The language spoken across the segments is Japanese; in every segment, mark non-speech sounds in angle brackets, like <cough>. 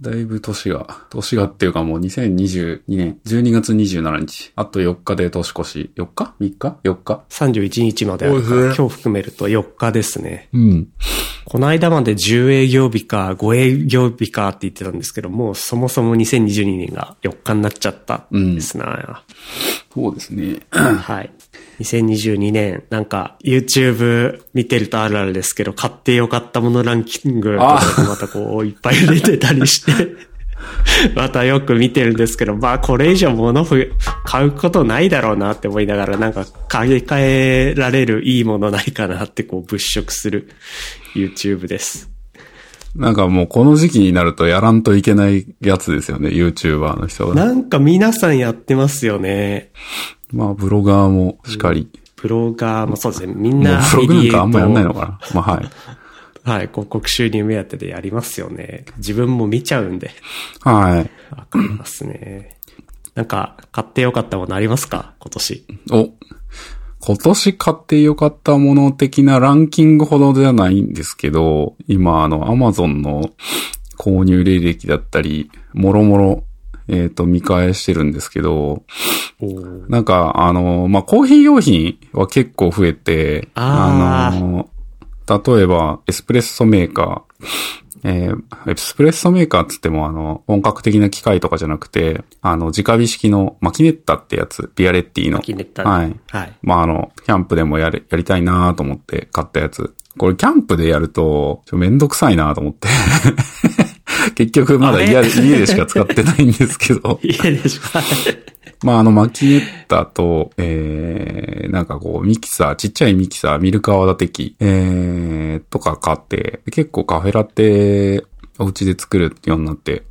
だいぶ年が、年がっていうかもう2022年12月27日。あと4日で年越し。4日 ?3 日 ?4 日 ?31 日まであるから、今日含めると4日ですね。うん。この間まで10営業日か5営業日かって言ってたんですけど、もうそもそも2022年が4日になっちゃったですな、うん、そうですね。はい。2022年、なんか YouTube 見てるとあるあるですけど、買ってよかったものランキングとかまたこういっぱい出てたりして <laughs> またよく見てるんですけど、まあこれ以上物買うことないだろうなって思いながら、なんか買い替えられるいいものないかなってこう物色する YouTube です。なんかもうこの時期になるとやらんといけないやつですよね、YouTuber の人は。なんか皆さんやってますよね。まあ、ブロガーもしかり。ブロガーもそうですね。みんな。ブログなんかあんまやんないのかな。まあ、はい。<laughs> はい、広告収入目当てでやりますよね。自分も見ちゃうんで。はい。わかりますね。なんか、買ってよかったものありますか？今年。お、今年買ってよかったもの的なランキングほどではないんですけど、今、あの、アマゾンの購入履歴だったり、もろもろえっ、ー、と、見返してるんですけど、なんか、あの、まあ、コーヒー用品は結構増えて、あの、例えば、エスプレッソメーカー、えー、エスプレッソメーカーっつっても、あの、本格的な機械とかじゃなくて、あの、直火式のマキネッタってやつ、ビアレッティの。マキネッタ、はい。はい。まあ、あの、キャンプでもやれ、やりたいなと思って買ったやつ。これキャンプでやると、ちょめんどくさいなと思って <laughs> 結局まだ家家でしか使ってないんですけど。<laughs> 家でしか。まあ、あの、マキネッタと、えー、なんかこう、ミキサー、ちっちゃいミキサー、ミルク泡立て器、えー、とか買って、結構カフェラテ、お家で作るようになって、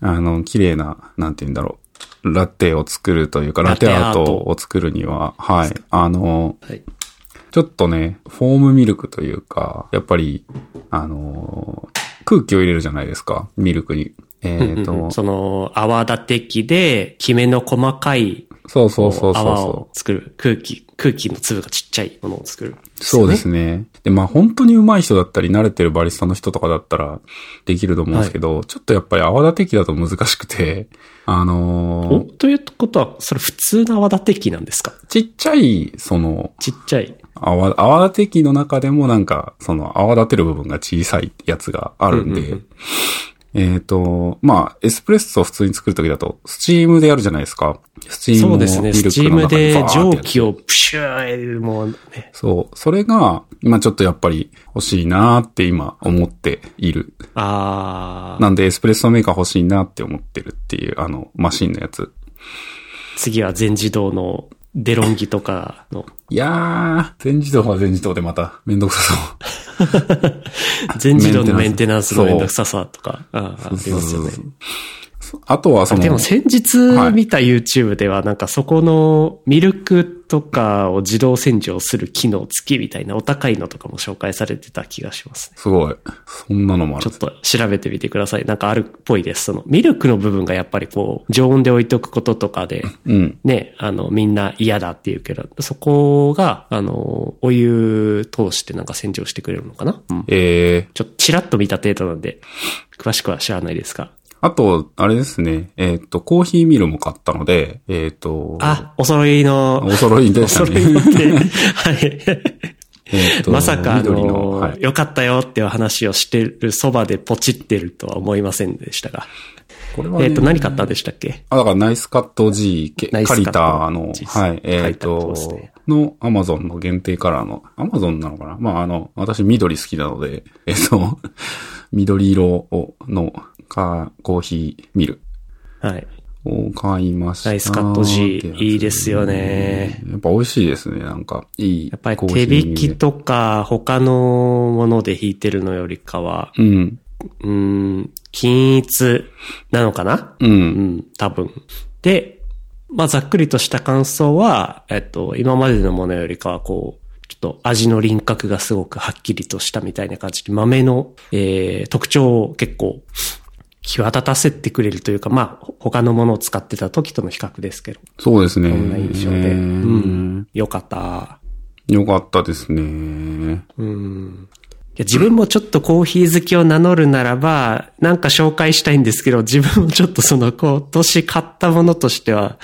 あの、綺麗な、なんて言うんだろう、ラテを作るというか、ラテアートを作るには、はい、あの、はい、ちょっとね、フォームミルクというか、やっぱり、あの、空気を入れるじゃないですか、ミルクに。えっ、ー、と、<laughs> その、泡立て器で、きめの細かい、そうそうそうそう。泡を作る。空気、空気の粒がちっちゃいものを作る、ね、そうですね。で、まあ本当に上手い人だったり、慣れてるバリスタの人とかだったらできると思うんですけど、はい、ちょっとやっぱり泡立て器だと難しくて、あのー、ということは、それ普通の泡立て器なんですか？ちっちゃい、その、ちっちゃい。泡、泡立て器の中でもなんか、その泡立てる部分が小さいやつがあるんで、うんうんうんえっ、ー、と、まあ、エスプレッソを普通に作るときだと、スチームでやるじゃないですか。スチームそうですね。スチームで蒸気をプシューもうね。そう。それが、今ちょっとやっぱり欲しいなって今思っている。ああ。なんでエスプレッソメーカー欲しいなって思ってるっていう、あの、マシンのやつ。次は全自動のデロンギとかの。いやー、全自動は全自動でまためんどくさそう。<laughs> 全自動のメンテナンスのめんどくささとか、あありますよね。あとはその。でも先日見た YouTube ではなんかそこのミルクとかを自動洗浄する機能付きみたいなお高いのとかも紹介されてた気がしますね。すごい。そんなのもある。ちょっと調べてみてください。なんかあるっぽいです。そのミルクの部分がやっぱりこう常温で置いとくこととかで、うん、ね、あのみんな嫌だって言うけど、そこが、あの、お湯通してなんか洗浄してくれるのかな、うん、ええー、ちょっとチラッと見た程度なんで、詳しくは知らないですが。あと、あれですね。えっ、ー、と、コーヒーミルも買ったので、えっ、ー、と。あ、お揃いの。お揃いでしたね。お揃いで。<laughs> はい。えっと、まさか、あの、はい、よかったよっていう話をしてるそばでポチってるとは思いませんでしたが。これは、ね、えっ、と、何買ったんでしたっけ？あ、だからナイスカット G、カリタの、はい、えっ、ー、と、ね、のアマゾンの限定カラーの、アマゾンなのかな？まあ、あの、私緑好きなので、えっ、ー、と、緑色をのか、コーヒーミル。はい。を買いました。ナイスカット G、いいですよね。やっぱ美味しいですね、なんか。いい。やっぱり手引きとか他のもので引いてるのよりかは、うん。うん、均一なのかな？うん。うん、多分。で、まあざっくりとした感想は、えっと、今までのものよりかはこう、ちょっと味の輪郭がすごくはっきりとしたみたいな感じで、豆の、えー、特徴を結構際立たせてくれるというか、まあ、他のものを使ってた時との比較ですけど。そうですね。こんな印象で。うん。よかった。よかったですね。うん。や自分もちょっとコーヒー好きを名乗るならば、なんか紹介したいんですけど、自分もちょっとその今年買ったものとしては、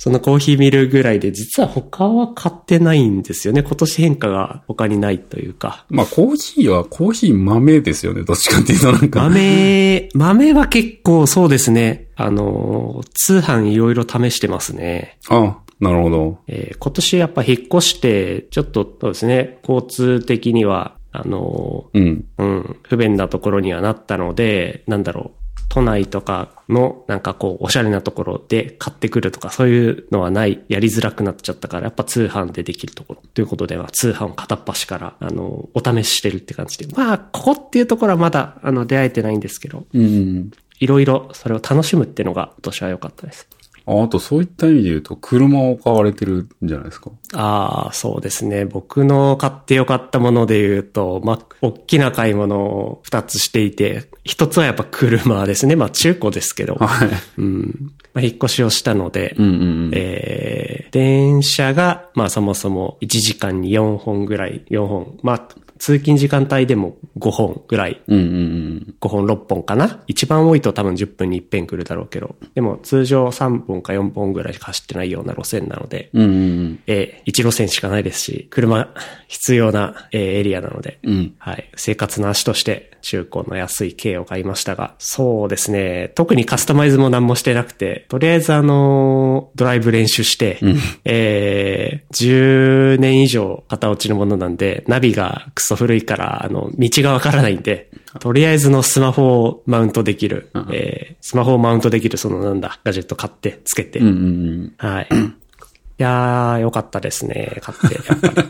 そのコーヒーミルぐらいで、実は他は買ってないんですよね。今年変化が他にないというか。まあコーヒーはコーヒー豆ですよね。どっちかっていうとなんか。豆、豆は結構そうですね。あの、通販いろいろ試してますね。あ、なるほど。えー今年やっぱ引っ越して、ちょっとそうですね、交通的には、あの、うん。うん、不便なところにはなったので、なんだろう、都内とかのなんかこう、おしゃれなところで買ってくるとか、そういうのはない、やりづらくなっちゃったから、やっぱ通販でできるところ。ということでは、通販を片っ端から、あの、お試ししてるって感じで。まあ、ここっていうところはまだ、あの、出会えてないんですけど、うんうん。いろいろそれを楽しむっていうのが今年は良かったです。ああとそういった意味で言うと、車を買われてるんじゃないですか？ああ、そうですね。僕の買ってよかったもので言うと、まあ、大きな買い物を二つしていて、一つはやっぱ車ですね。まあ、中古ですけど。はい。うん。まあ、引っ越しをしたので、うんうんうん。えー、電車が、まあそもそも1時間に4本ぐらい、4本。まあ、通勤時間帯でも5本ぐらいうんうんうん。5本6本かな？一番多いと多分10分に1遍来るだろうけど。でも通常3本か4本ぐらいしか走ってないような路線なので、うんうんえー、1路線しかないですし、車必要な、えーエリアなので、うん。うん。はい。生活の足として中古の安い軽を買いましたが、そうですね。特にカスタマイズも何もしてなくて、とりあえずあの、ドライブ練習して、えー、10年以上型落ちのものなんで、ナビがクソ古いから、あの、道がわからないんで、とりあえずのスマホをマウントできる、えー、スマホをマウントできる、そのなんだ、ガジェット買って、つけて、うんうんうん。はい。いやー、よかったですね。買って。やっぱり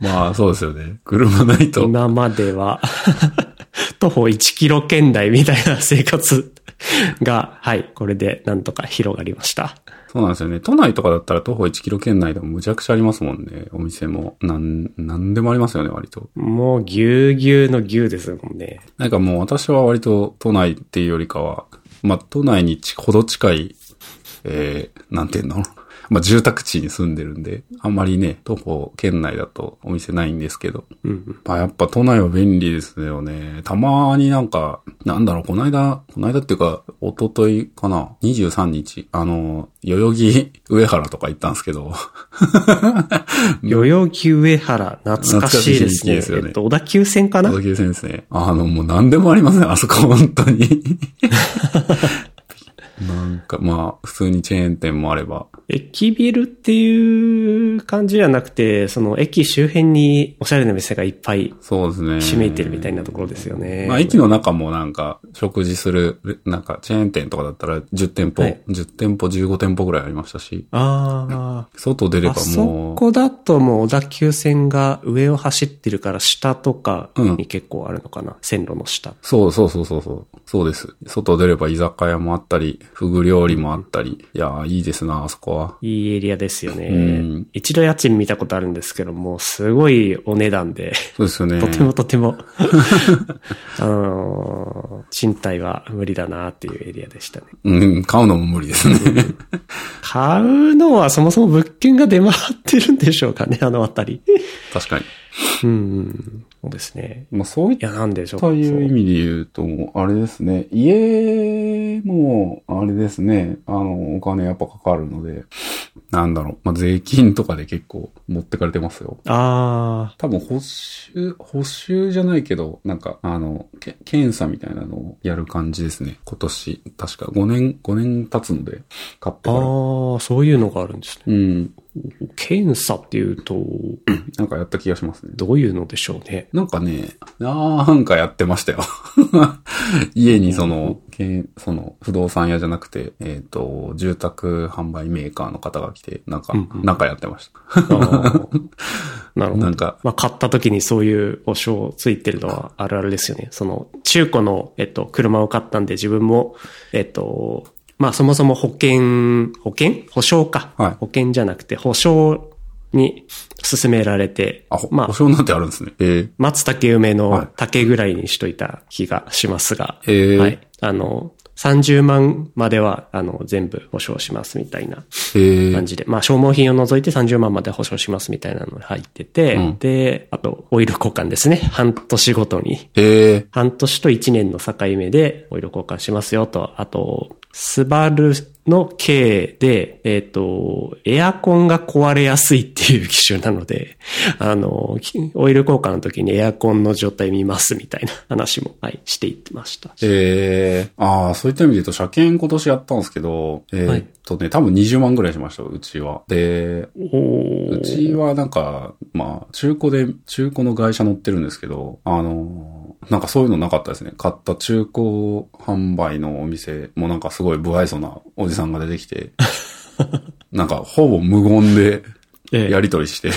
<laughs> まあそうですよね。車ないと。今までは、徒歩1キロ圏内みたいな生活が、はい、これでなんとか広がりました。そうなんですよね。都内とかだったら徒歩1キロ圏内でもむちゃくちゃありますもんね。お店も。なん、なんでもありますよね、割と。もうぎゅうぎゅうのぎゅうですもんね。なんかもう私は割と都内っていうよりかは、まあ都内にちほど近い、えー、なんていうのまあ住宅地に住んでるんで、あんまりね、徒歩圏内だとお店ないんですけど。うん。まあやっぱ都内は便利ですよね。たまになんか、なんだろう、この間、この間っていうか、一昨日かな ?23 日、あの、代々木上原とか行ったんですけど、<laughs> 代々木上原、懐かしいですね。すよねえっと、小田急線かな？小田急線ですね。あの、もう何でもありますね、あそこ、本当に。<laughs> なんか、まあ、普通にチェーン店もあれば。駅ビルっていう感じじゃなくて、その駅周辺におしゃれな店がいっぱいそうですね。ひしめいてるみたいなところですよね。まあ、駅の中もなんか、食事する、なんか、チェーン店とかだったら10店舗、はい10店舗、15店舗ぐらいありましたし、ああ。外出ればもう、こだともう小田急線が上を走ってるから下とかに結構あるのかな、線路の下。そうそうそうそうそう。そうです。外出れば居酒屋もあったり、フグ料理もあったり。いやー、いいですな、あそこは。いいエリアですよね。うん一度家賃見たことあるんですけども、すごいお値段で、そうですよね。とてもとても、<laughs> あのー賃貸は無理だなっていうエリアでしたね。うん、買うのも無理ですね。買うのはそもそも物件が出回ってるんでしょうかね、あのあたり。確かに。うんうん、そうですね。まあ、そういっいや、なんでしょうという意味で言うと、あれですね。家も、あれですね。あの、お金やっぱかかるので、なんだろう。まあ、税金とかで結構持ってかれてますよ。あ多分、補修、補修じゃないけど、なんか、あの、け検査みたいなのをやる感じですね。今年、確か5年、5年経つので、買ってあ、あから。あ、そういうのがあるんですね。うん。検査っていうと、なんかやった気がしますね。どういうのでしょうね。なんかね、なんかやってましたよ。<laughs> 家にその、けんその、不動産屋じゃなくて、えっ、と、住宅販売メーカーの方が来て、なんか、うんうんなんかやってました。<laughs> なるほど。なんか、まあ、買った時にそういう保証ついてるのはあるあるですよね。その、中古の、えっと、車を買ったんで自分も、えっと、まあ、そもそも保険、保険？保証か。はい保険じゃなくて保証に勧められて、あ、ほまあ保、証なんてあるんですね。え松竹梅はいの竹ぐらいにしといた気がしますが、えーはい。あの、30万までは、あの、全部保証しますみたいな感じで、まあ消耗品を除いて30万まで保証しますみたいなのが入ってて、うんで、あと、オイル交換ですね。半年ごとに。えー、半年と1年の境目でオイル交換しますよと、あと、スバルの K で、えっ、と、エアコンが壊れやすいっていう機種なので、<laughs> あの、きオイル交換の時にエアコンの状態見ますみたいな話も、はい、していってました。えー、ああ、そういった意味で言うと、車検今年やったんですけど、えーっとね、多分20万ぐらいしました、うちは。で、おうちはなんか、まあ、中古で、中古の会社乗ってるんですけど、あのーなんかそういうのなかったですね。買った中古販売のお店もなんかすごい不愛想なおじさんが出てきて、<laughs> なんかほぼ無言でええやりとりして、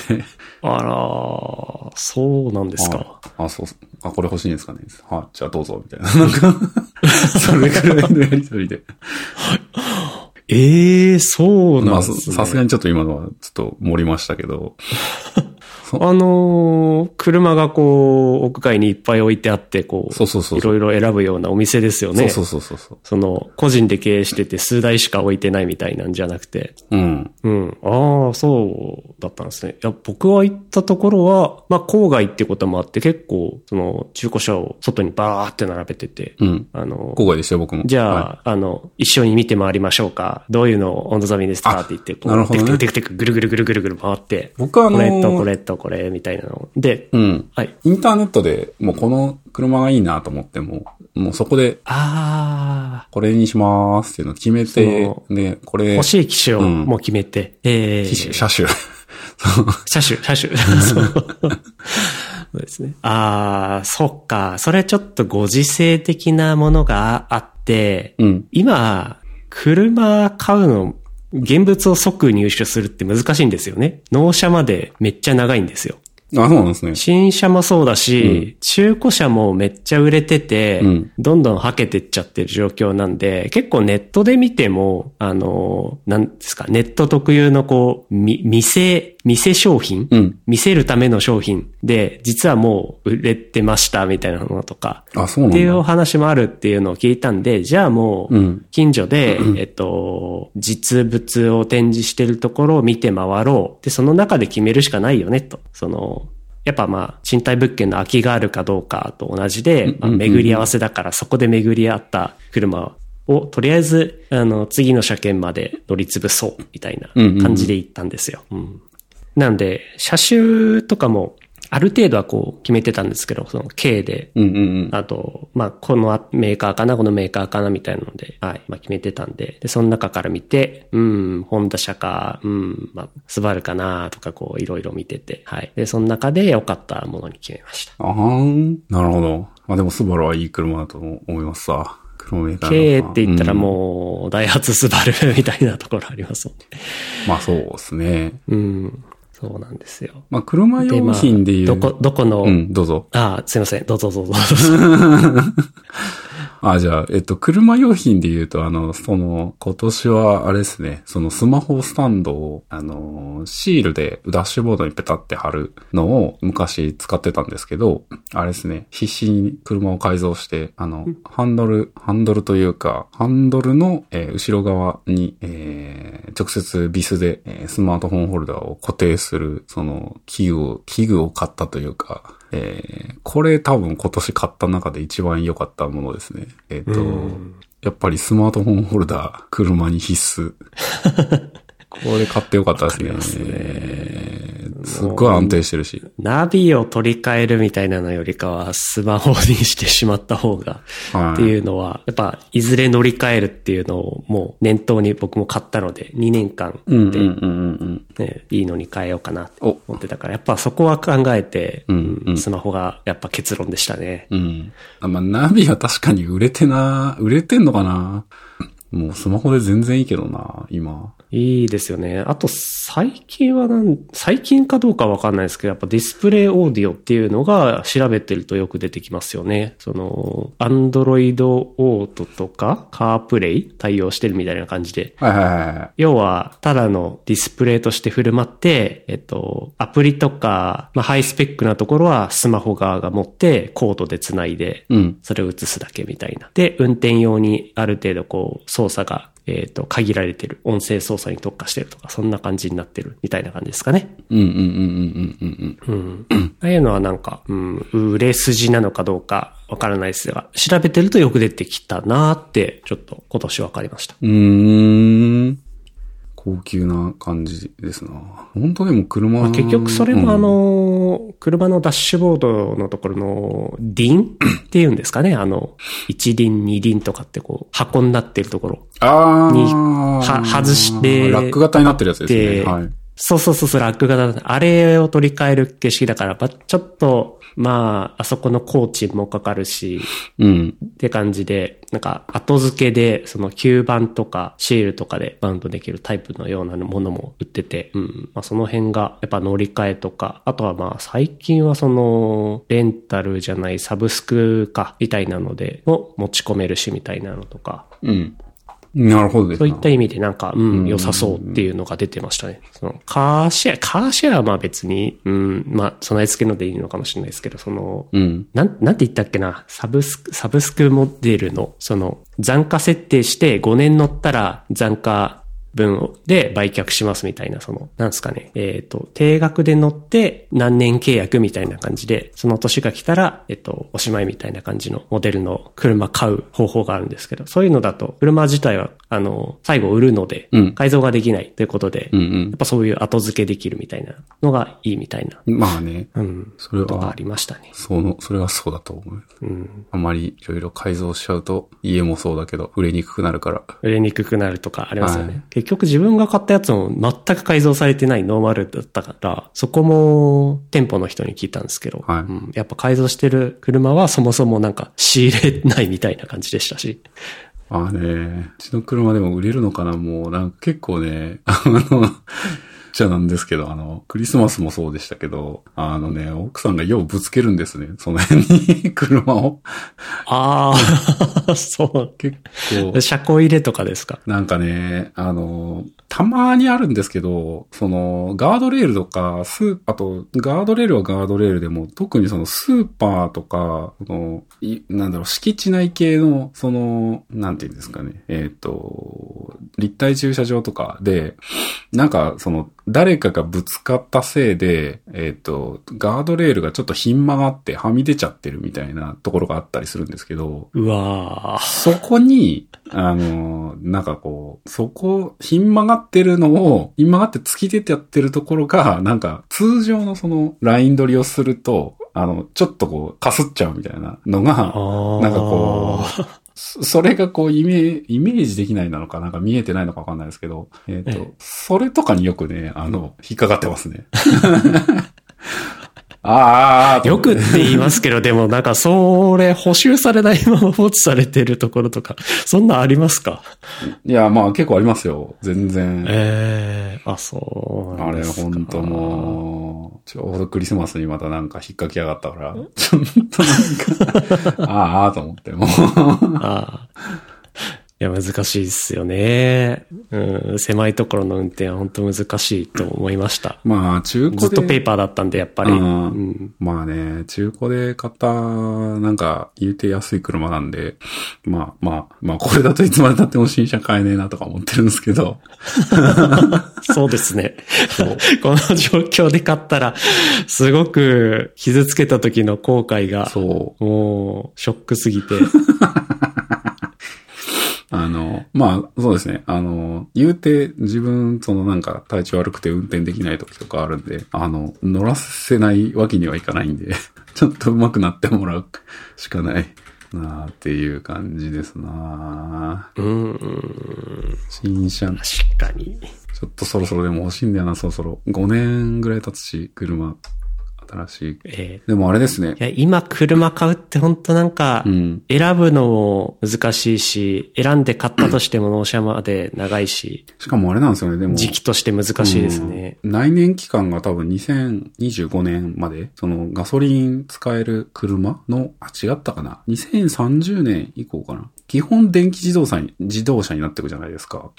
あらー、そうなんですか。あ、あそうあ、これ欲しいんですかね。はい、じゃあどうぞ、みたいな。<laughs> なんか、それくらいのやりとりで。<laughs> ええそうなまあ、んですね。さすがにちょっと今のはちょっと盛りましたけど、<laughs> あのー車がこう、屋外にいっぱい置いてあって、こう、そうそうそういろいろ選ぶようなお店ですよね。そうそうそうそう。その、個人で経営してて数台しか置いてないみたいなんじゃなくて。うん。うん。ああ、そうだったんですね。いや、僕は行ったところは、まあ、郊外ってこともあって結構、その、中古車を外にバーって並べてて、うん。あの、郊外でしたよ、僕も。じゃあ、はあの、一緒に見て回りましょうか。どういうのを温度ザミですか？って言って、こう、なるほどねテクテクテクテクぐるぐるぐるぐるぐる回って、僕はあのーこれとこれとこれみたいなの。で、い。うん。はい。インターネットでもうこの車がいいなと思っても、もうそこであこれにしますっていうのを決めてそ、ね、これ、あ、欲しい機種をうんもう決めて、ええ機種、車種。<laughs> 車種、車種。そう <laughs> そうですね。ああ、そっか。それちょっとご時世的なものがあって、うん。今、車買うの、現物を即入手するって難しいんですよね。納車までめっちゃ長いんですよ。あ、そうなんですね。新車もそうだし、中古車もめっちゃ売れてて、うんどんどんはけてっちゃってる状況なんで、結構ネットで見ても、あの、なんですか、ネット特有のこう、み、店、店商品、うん。見せるための商品で、実はもう売れてましたみたいなのとか、あ、そうなんっていうおだ。話もあるっていうのを聞いたんで、じゃあもう、うん。近所で、えっと、実物を展示してるところを見て回ろう。で、その中で決めるしかないよね、と。その、やっぱまあ、賃貸物件の空きがあるかどうかと同じで、ま巡り合わせだからそこで巡り合った車を、とりあえず、あの、次の車検まで乗り潰そう、みたいな感じで行ったんですよ。うんなんで、車種とかも、ある程度はこう決めてたんですけど、その K でうんうんうん。あと、まあ、このメーカーかな、このメーカーかな、みたいなので、はい、まあ、決めてたんで、で、その中から見て、うん、ホンダ車か、うん、まあ、スバルかな、とか、こう、いろいろ見てて、はい。で、その中で良かったものに決めました。あーん。なるほど。まあでもスバルはいい車だと思いますさ。車メーカー K のって言ったらうんもう、ダイハツスバルみたいなところありますもんね。まあそうですね。うん、そうなんですよ。まあ車で、用まあ、品でいう。どこ、どこの、うん、どうぞ。あすいません、どうぞどうぞ。<laughs> あ、じゃあ、えっと、車用品で言うと、あの、その、今年は、あれですね、そのスマホスタンドを、あの、シールでダッシュボードにペタって貼るのを昔使ってたんですけど、あれですね、必死に車を改造して、あの、ハンドル、ハンドルというか、ハンドルの、えー後ろ側に、えー直接ビスで、えースマートフォンホルダーを固定する、その、器具を、器具を買ったというか、えーこれ多分今年買った中で一番良かったものですね。えっ、と、やっぱりスマートフォンホルダー、車に必須。<laughs> これ買ってよかったですね。わかりますすっごい安定してるし。ナビを取り替えるみたいなのよりかは、スマホにしてしまった方が、はいっていうのは、やっぱ、いずれ乗り換えるっていうのをもう念頭に僕も買ったので、2年間で、いいのに変えようかなってお思ってたから、やっぱそこは考えて、スマホがやっぱ結論でしたね。うん。うん。あまあ、ナビは確かに売れてな、売れてんのかなもうスマホで全然いいけどな、今。いいですよね。あと、最近はなん、最近かどうかわかんないですけど、やっぱディスプレイオーディオっていうのが調べてるとよく出てきますよね。その、アンドロイドオートとか、カープレイ対応してるみたいな感じで。はいはいはいはい。要は、ただのディスプレイとして振る舞って、えっと、アプリとか、まあ、ハイスペックなところはスマホ側が持って、コードで繋いで、うん。それを映すだけみたいな。で、運転用にある程度こう、操作が、えっ、と、限られてる。音声操作に特化してるとか、そんな感じになってるみたいな感じですかね。うんうんうんうんうんうんうん。ああいうのはなんか、うん、売れ筋なのかどうかわからないですが、調べてるとよく出てきたなーって、ちょっと今年わかりました。うん。高級な感じですな。本当でも車、まあ、結局それもあうんの、車のダッシュボードのところの輪 <clears throat> っていうんですかね。あの、一輪二輪とかってこう、箱になってるところ。あにあ。は外してラック型になってるやつですね。ではい。そうそうそうそう、ラック型だあれを取り替える形式だから、まあちょっと、まあ、あそこの工賃もかかるし、うん。って感じで、なんか後付けで、その吸盤とかシールとかでバウンドできるタイプのようなものも売ってて、うん。まあその辺がやっぱ乗り換えとか、あとはまあ最近はその、レンタルじゃないサブスクか、みたいなので、も持ち込めるしみたいなのとか、うん。なるほどですなそういった意味でなんか、うん、良さそうっていうのが出てましたね。その、カーシェア、カーシェアはまあ別に、うん、まあ備え付けのでいいのかもしれないですけど、その、うん。なん、なんて言ったっけな、サブスク、サブスクモデルの、その、残価設定して5年乗ったら残価分で売却しますみたいな、その、なんですかね、えっ、と、定額で乗って何年契約みたいな感じで、その年が来たら、えっ、と、おしまいみたいな感じのモデルの車買う方法があるんですけど、そういうのだと、車自体は、あの、最後売るのでうん、改造ができないということで、うんやっぱそういう後付けできるみたいなのがいいみたいな、うん。まあね。うん、それはあ、りましたね。その、それはそうだと思う。うん。あまりいろいろ改造しちゃうと、家もそうだけど、売れにくくなるから。売れにくくなるとかありますよね。はい結局自分が買ったやつも全く改造されてないノーマルだったから、そこも店舗の人に聞いたんですけど、はい。うんやっぱ改造してる車はそもそもなんか仕入れないみたいな感じでしたし。ああね、うちの車でも売れるのかなもう、なんか結構ね、あの、じゃなんですけど、あの、クリスマスもそうでしたけど、あのね、奥さんがようぶつけるんですね。その辺に車を。ああ、<laughs> そ結構う。、車庫入れとかですか？なんかね、あの、たまにあるんですけど、その、ガードレールとか、スー、あと、ガードレールはガードレールでも、特にそのスーパーとか、その、い、なんだろう、敷地内系の、その、なんていうんですかね、えっ、と、立体駐車場とかで、なんか、その、誰かがぶつかったせいで、えっ、と、ガードレールがちょっとひん曲がってはみ出ちゃってるみたいなところがあったりするんですけど、うわー。そこに、あの、なんかこう、そこ、ひん曲がってるのを、ひん曲がって突き出てやってるところが、なんか、通常のその、ライン取りをすると、あの、ちょっとこう、かすっちゃうみたいなのが、なんかこう、そ <laughs> それがこう、イメージ、できないなのか、なんか見えてないのかわかんないですけど、えっ、と、ええそれとかによくね、あの、引っかかってますね。<laughs> あーあよくって言いますけど、でもなんかそれ補修されないまま放置されてるところとか、そんなんありますか？いや、まあ結構ありますよ。全然。ええあ、そうなあれ。ほんともう、ちょうどクリスマスにまたなんか引っ掛けやがったから、ちょっとなんか、ああ、ああと思って、もう。ああ。いや、難しいですよね。うん、狭いところの運転は本当難しいと思いました。まあ、中古で。ずっとペーパーだったんで、やっぱり。ううんん。まあね、中古で買った、なんか、言うて安い車なんで、まあまあ、まあこれだといつまで経っても新車買えねえなとか思ってるんですけど、<laughs> そうですね。<laughs> この状況で買ったら、すごく傷つけた時の後悔が、そう。もう、ショックすぎて。<laughs> あの、まあ、そうですね。あの、言うて自分、そのなんか体調悪くて運転できない時とかあるんで、あの、乗らせないわけにはいかないんで、<laughs> ちょっと上手くなってもらうしかないなあっていう感じですなあうん、新車、確かに。ちょっとそろそろでも欲しいんだよな、そろそろ。5年ぐらい経つし、車。新しい。えでもあれですねー。いや、今車買うって本当なんかう、ん。選ぶのも難しいし、選んで買ったとしても納車まで長いし、しかもあれなんですよね、でも。時期として難しいですね。うん内燃期間が多分2025年まで、そのガソリン使える車の、あ、違ったかな ?2030 年以降かな？基本電気自動車に、自動車になってくじゃないですか。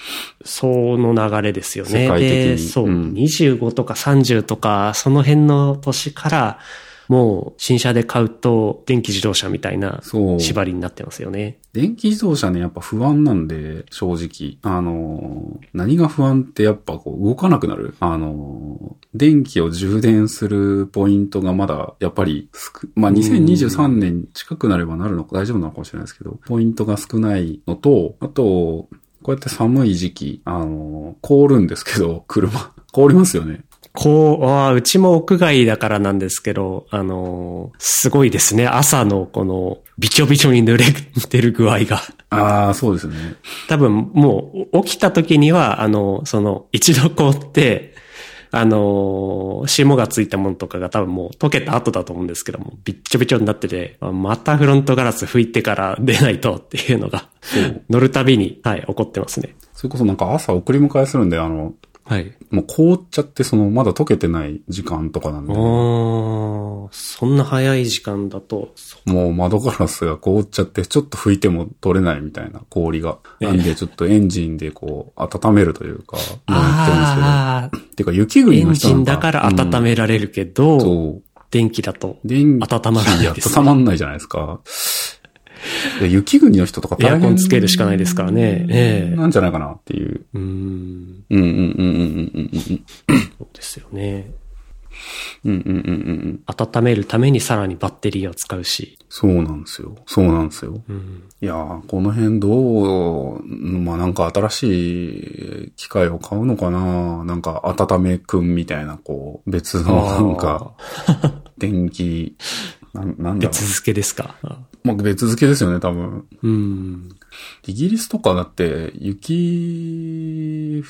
その流れですよね。世界的にで、そう、うん25とか30とか、その辺の年から、もう新車で買うと電気自動車みたいな。縛りになってますよね。電気自動車ね、やっぱ不安なんで、正直。あのー、何が不安ってやっぱこう動かなくなる。あのー、電気を充電するポイントがまだ、やっぱり少、まあ、2023年近くなればなるのか、大丈夫なのかもしれないですけど、ポイントが少ないのと、あと、こうやって寒い時期、あのー、凍るんですけど、車。凍りますよね。こう、あーうちも屋外だからなんですけど、あのーすごいですね。朝のこの、びちょびちょに濡れてる具合が。ああ、そうですね。多分もう起きた時には、あの、その、一度凍って、あのー霜がついたものとかが多分もう溶けた後だと思うんですけども、びっちょびちょになってて、あまたフロントガラス拭いてから出ないとっていうのが。<laughs> 乗るたびに、はい、起こってますね。それこそなんか朝送り迎えするんで、あの、はい。もう凍っちゃって、その、まだ溶けてない時間とかなんで。おー、そんな早い時間だと、そもう窓ガラスが凍っちゃって、ちょっと拭いても取れないみたいな氷が。なんでちょっとエンジンでこう、温めるというか、もうやってるんですけど。てか雪国エンの人なんかジンだから温うんめられるけど、そう。電気だと。電温まらないですね温まんないじゃないですか。で雪国の人とかエアコンつけるしかないですからねええなんじゃないかなっていう。うーん、うんうんうんうんうんうんうん。そうですよね。うんうんうんうんうん。温めるためにさらにバッテリーを使うし。そうなんですよ。そうなんですよ。うん、いやー、この辺どう、まあなんか新しい機械を買うのかななんか温めくんみたいな、こう、別のなんか、電気、なんなんだろ別付けですか？う。まあ別付けですよね、多分。うん。イギリスとかだって、雪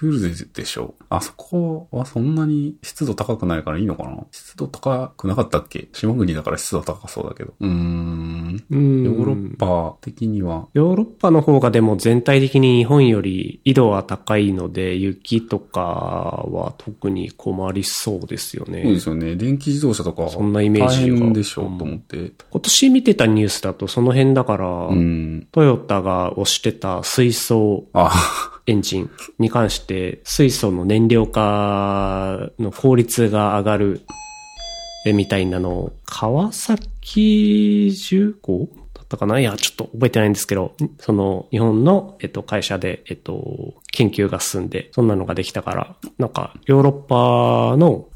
降るでしょ？あそこはそんなに湿度高くないからいいのかな？湿度高くなかったっけ？島国だから湿度高そうだけど。うーん。うんヨーロッパ的には、ヨーロッパの方がでも全体的に日本より緯度は高いので、雪とかは特に困りそうですよね。そうですよね。電気自動車とか、そんなイメージが大変でしょうと思って。今年見てたニュースだとその辺だから、うん。トヨタが推してた水素あ、エンジンに関して水素の燃料化の効率が上がるえみたいなのを川崎重工だったかないや、ちょっと覚えてないんですけど、その日本の、えっと、会社で、えっと、研究が進んで、そんなのができたから、なんかヨーロッパの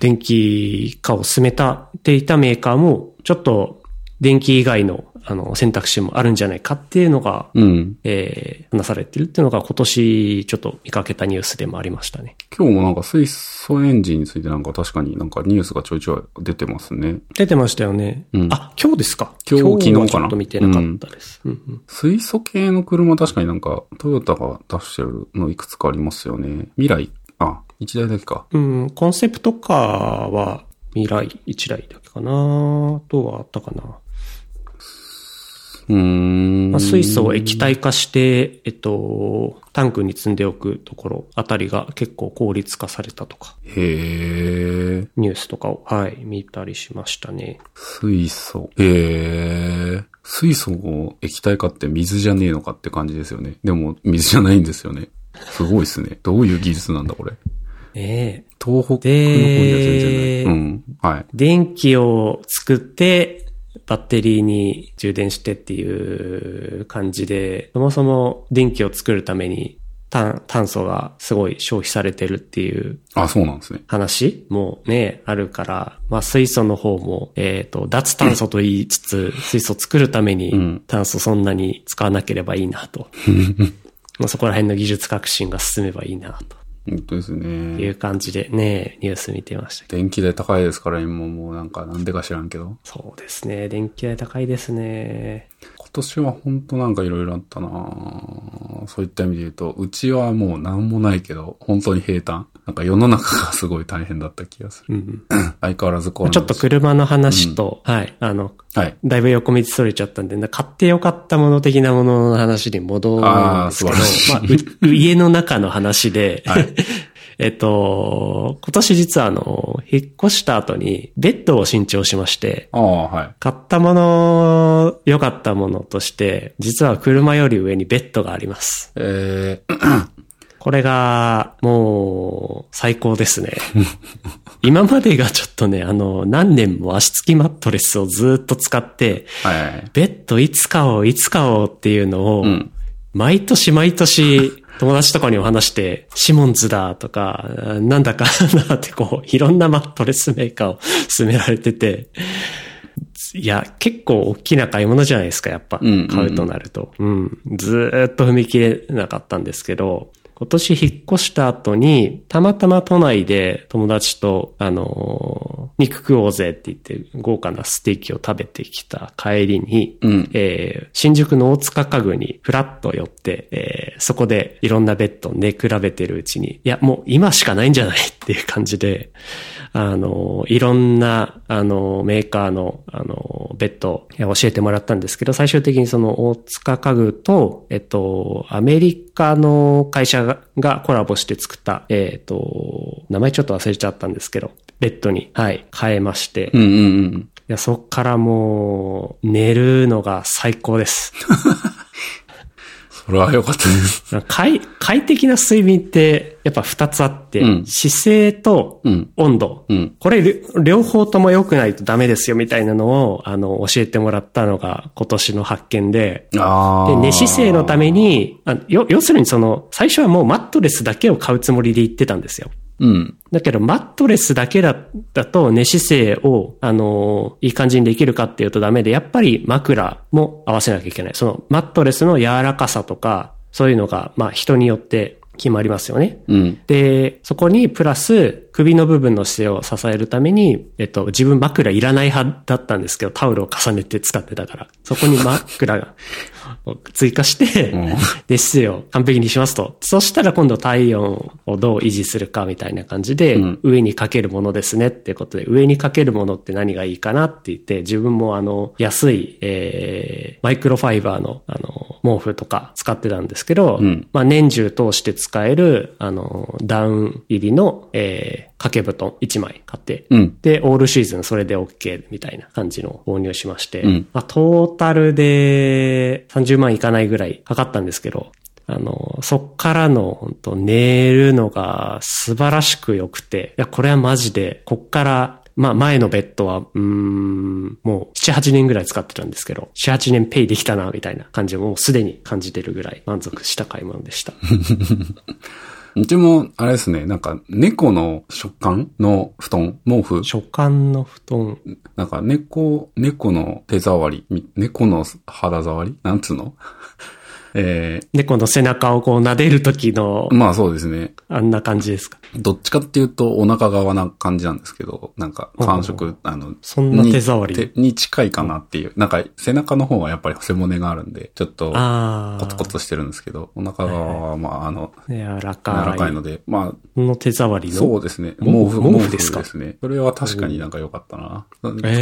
電気化を進めたっていたメーカーも、ちょっと電気以外のあの選択肢もあるんじゃないかっていうのが、うん。えー話されてるっていうのが今年ちょっと見かけたニュースでもありましたね。今日もなんか水素エンジンについてなんか確かになんかニュースがちょいちょい出てますね。出てましたよね。うんあ、今日ですか？今日は昨日かなちょっと見てなかったです。うんうん水素系の車確かになんかトヨタが出してるのいくつかありますよね。未来、あ、一台だけか？うん、コンセプトカーは未来1台だけかなあとはあったかな。うーん。まあ、水素を液体化して、えっと、タンクに積んでおくところあたりが結構効率化されたとか、へー。ニュースとかを、はい、見たりしましたね。水素。へー。水素を液体化って水じゃねえのかって感じですよね。でも水じゃないんですよね。すごいですね。どういう技術なんだこれ？ええ東北の方には全然ない。うん。はい。電気を作って、バッテリーに充電してっていう感じで、そもそも電気を作るために炭炭素がすごい消費されてるっていうあ、そうなんですね。話もね、あるから、まあ水素の方も、えっ、と、脱炭素と言いつつ、水素作るためうんに炭素そんなに使わなければいいなと。<laughs> まあそこら辺の技術革新が進めばいいなと本当ですいね。う感じでね、ニュース見てました。電気代高いですから、今もうなんかなんでか知らんけど。そうですね。電気代高いですね。今年は本当なんかいろいろあったなそういった意味で言うと、うちはもうなんもないけど、本当に平坦。なんか世の中がすごい大変だった気がする。うん。<coughs> 相変わらずコロナちょっと車の話と、はい、あの、はい。だいぶ横道それちゃったんで、な買ってよかったもの的なものの話に戻るんですけど、あまあ、う <laughs> 家の中の話で、はい <laughs> えっと、今年実はあの、引っ越した後にベッドを新調しまして、はい。買ったもの、良かったものとして、実は車より上にベッドがあります。えー、<coughs> これが、もう、最高ですね。<laughs> 今までがちょっとね、あの、何年も足つきマットレスをずっと使って、はいはい。ベッドいつ買おう、いつ買おうっていうのを、うん毎年毎年友達とかにも話して、シモンズだとか、なんだかなってこう、いろんなマットレスメーカーを勧められてて、いや、結構大きな買い物じゃないですか、やっぱ。うんうんうん買うとなると。うん。ずーっと踏み切れなかったんですけど、今年引っ越した後に、たまたま都内で友達と、あのー肉食おうぜって言って、豪華なステーキを食べてきた帰りに、うん。えー新宿の大塚家具にフラッと寄って、えーそこでいろんなベッドを寝比べてるうちに、いや、もう今しかないんじゃないっていう感じで、あの、いろんな、あの、メーカーの、あの、ベッドを教えてもらったんですけど、最終的にその大塚家具と、えっと、アメリカの会社ががコラボして作った、えっと、名前ちょっと忘れちゃったんですけど、ベッドに、はい、変えまして、いうんうんうん。や、そっからもう、寝るのが最高です。<laughs> それは良かったです。快、快適な睡眠って、やっぱ二つあって、うん姿勢とうん温度。うんこれ、りょ両方とも良くないとダメですよ、みたいなのを、あの、教えてもらったのが今年の発見で。で、寝姿勢のために、あよ要するにその、最初はもうマットレスだけを買うつもりで行ってたんですよ。うん。だけど、マットレスだけだ、だと寝姿勢を、あのいい感じにできるかっていうとダメで、やっぱり枕も合わせなきゃいけない。その、マットレスの柔らかさとか、そういうのが、まあ、人によって決まりますよね。うん。で、そこにプラス首の部分の姿勢を支えるために、えっと、自分枕いらない派だったんですけど、タオルを重ねて使ってたから、そこに枕が追加して、うん。で、姿勢を完璧にしますと。そしたら今度体温をどう維持するかみたいな感じで、うん。上にかけるものですねってことで、上にかけるものって何がいいかなって言って、自分もあの、安い、えー、マイクロファイバーの、あの、毛布とか使ってたんですけど、うん。まあ、年中通して使える、あの、ダウン入りの、えー、掛け布団1枚買って、うん。で、オールシーズンそれで OK みたいな感じの購入しまして、うん。まあ、トータルで30万いかないぐらいかかったんですけど、あの、そっからの本当寝るのが素晴らしく良くて、いや、これはマジで、こっから、まあ前のベッドは、うん、もう7、8年ぐらい使ってたんですけど、7、8年ペイできたな、みたいな感じをもうすでに感じてるぐらい満足した買い物でした。<laughs> うちも、あれですね、なんか、猫の食感の布団、毛布。初感の布団。なんか、猫、猫の手触り、み猫の肌触り？なんつうの？<laughs> え猫の背中をこう撫でる時のー、、まあそうですね。あんな感じですか？どっちかっていうと、お腹側な感じなんですけど、なんか、感触、あの、そんな手触りに近いかなっていう。なんか、背中の方はやっぱり背骨があるんで、ちょっと。コツコツしてるんですけど、お腹側は、まあ、あの、柔らかい。柔らかいので、まあ、この手触りの。そうですね。毛布毛布、ですか？ですね。それは確かになんか良かったな。使ってますね。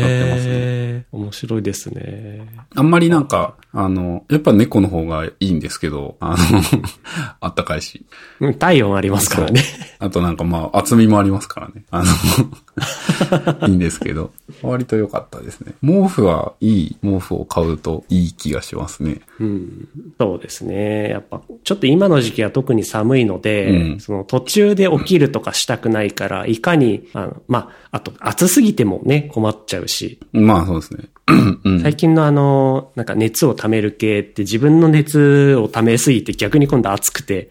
ええ面白いですね。あんまりなんか、あの、やっぱ猫の方がいいんですけど、あの、<laughs> あったかいし。うん体温ありますからね。あとなんかまあ、厚みもありますからね。あの、<laughs> いいんですけど、割と良かったですね。毛布はいい毛布を買うといい気がしますね。うん。そうですね。やっぱ、ちょっと今の時期は特に寒いので、うんその途中で起きるとかしたくないから、いかに、あの、まあ、あと暑すぎてもね、困っちゃうし、まあそうですね。<clears throat> うん。最近のあの、なんか熱を溜める系って自分の熱を溜めすぎて逆に今度暑くて、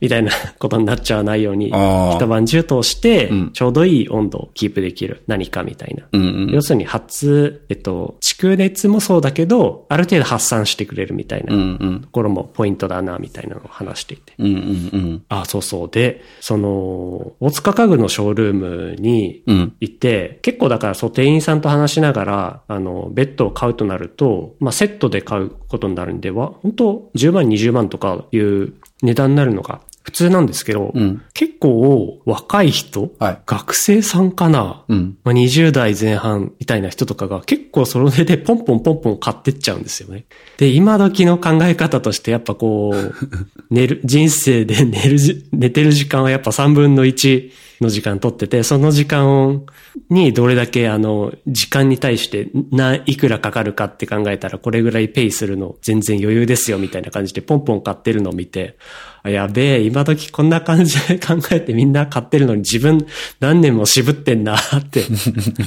みたいなことになっちゃわないように、一晩中通してうん、ちょうどいい温度をキープできる何かみたいな。うんうん要するに発、えっと、蓄熱もそうだけど、ある程度発散してくれるみたいなうんうんところもポイントだな、みたいなのを話していて。うんうんうんあ、そうそう。で、その、大塚家具のショールームにうん行って、結構だからそう店員さんと話しながら、あの、ベッドを買うとなると、まあセットで買うことになるんでは、本当10万、20万とかいう値段になるのが普通なんですけど、うん。結構若い人、はい。学生さんかな、うん。まあ、20代前半みたいな人とかが結構それでポンポンポンポン買ってっちゃうんですよね。で、今時の考え方としてやっぱこう、<laughs> 寝る、人生で寝るじ、寝てる時間はやっぱ3分の1の時間取ってて、その時間にどれだけあの、時間に対してな、いくらかかるかって考えたらこれぐらいペイするの全然余裕ですよみたいな感じでポンポン買ってるのを見て、あやべえ、今時こんな感じで <laughs> 考えてみんな買ってるのに自分何年も渋ってんなって、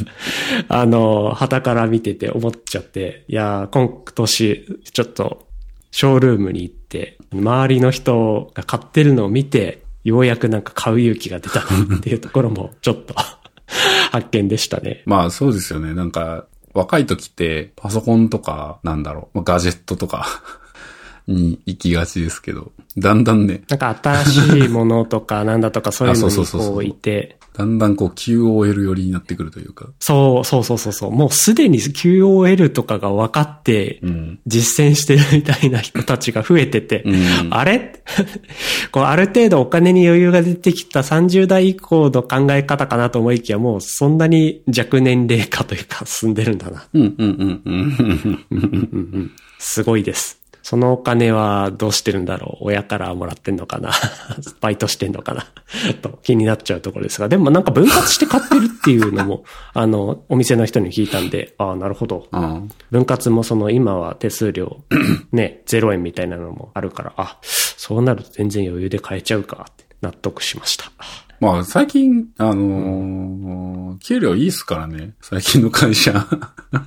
<laughs> あの、旗から見てて思っちゃって、いや、今年ちょっとショールームに行って、周りの人が買ってるのを見て、ようやくなんか買う勇気が出たなっていうところもちょっと <laughs> 発見でしたね。まあそうですよね。なんか、若い時ってパソコンとか、なんだろう、まあガジェットとか <laughs> に行きがちですけど、だんだんね、なんか新しいものとかなんだとかそういうのにこういて、だんだんこう QOL 寄りになってくるというか。そう、そうそうそうそう。もうすでに QOL とかが分かってうん。実践してるみたいな人たちが増えてて、うん。あれ？<laughs> こうある程度お金に余裕が出てきた30代以降の考え方かなと思いきや、もうそんなに若年齢化というか進んでるんだな。うん、うん、うん、うん。うんうんうんすごいです。そのお金はどうしてるんだろう？親からもらってんのかな？<laughs> バイトしてんのかな？<laughs> と気になっちゃうところですが、でもなんか分割して買ってるっていうのも、<laughs> あの、お店の人に聞いたんで、ああ、なるほど。あ分割もその今は手数料 <clears throat> ね、0円みたいなのもあるから、あ、そうなると全然余裕で買えちゃうかって納得しました。まあ最近、あのー給料いいっすからね。最近の会社。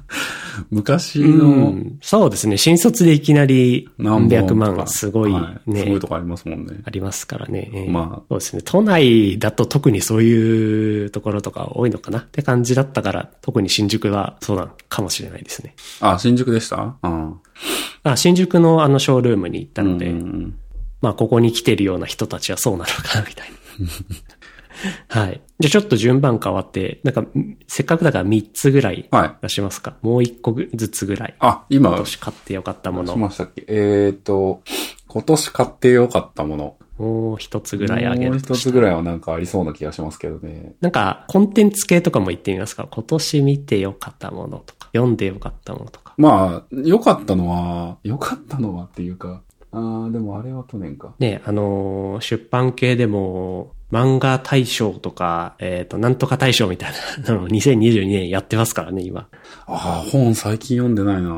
<laughs> 昔うのん、そうですね。新卒でいきなり何何百万すごいはいね、すごいとこありますもんね。ありますからね。えーまあそうですね。都内だと特にそういうところとか多いのかなって感じだったから、特に新宿はそうなのかもしれないですね。あ、新宿でした？うん。あ新宿のあのショールームに行ったので、うんまあここに来てるような人たちはそうなのかなみたいな。<laughs> <laughs> はい。じゃあちょっと順番変わって、なんか、せっかくだから3つぐらいはい。出しますか。もう1個ずつぐらい。あ、今今、年買ってよかったもしの。ましたっけ？えっ、と、今年買ってよかったもの。もう一つぐらいあげもうるとした一つぐらいはなんかありそうな気がしますけどね。なんか、コンテンツ系とかも言ってみますか？今年見てよかったものとか、読んでよかったものとか。まあ、良かったのは、良かったのはっていうか、ああ、でもあれは去年か。ね、あのー出版系でも、漫画大賞とか、えっ、と、なんとか大賞みたいな <laughs> のを2022年やってますからね、今。ああ、本最近読んでないな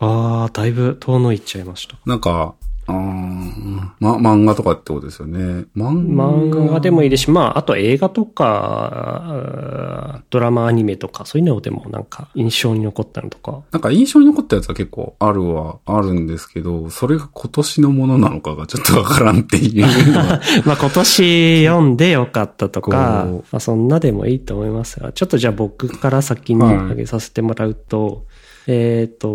あー、だいぶ遠のいっちゃいました。なんか、あーま、漫画とかってことですよね。漫画漫画でもいいですし、まあ、あと映画とか、ドラマ、アニメとか、そういうのでもなんか印象に残ったのとか。なんか印象に残ったやつは結構あるはあるんですけど、それが今年のものなのかがちょっとわからんっていう。<laughs> まあ今年読んでよかったとかまあそんなでもいいと思いますが、ちょっとじゃあ僕から先にはい挙げさせてもらうと、えっ、と、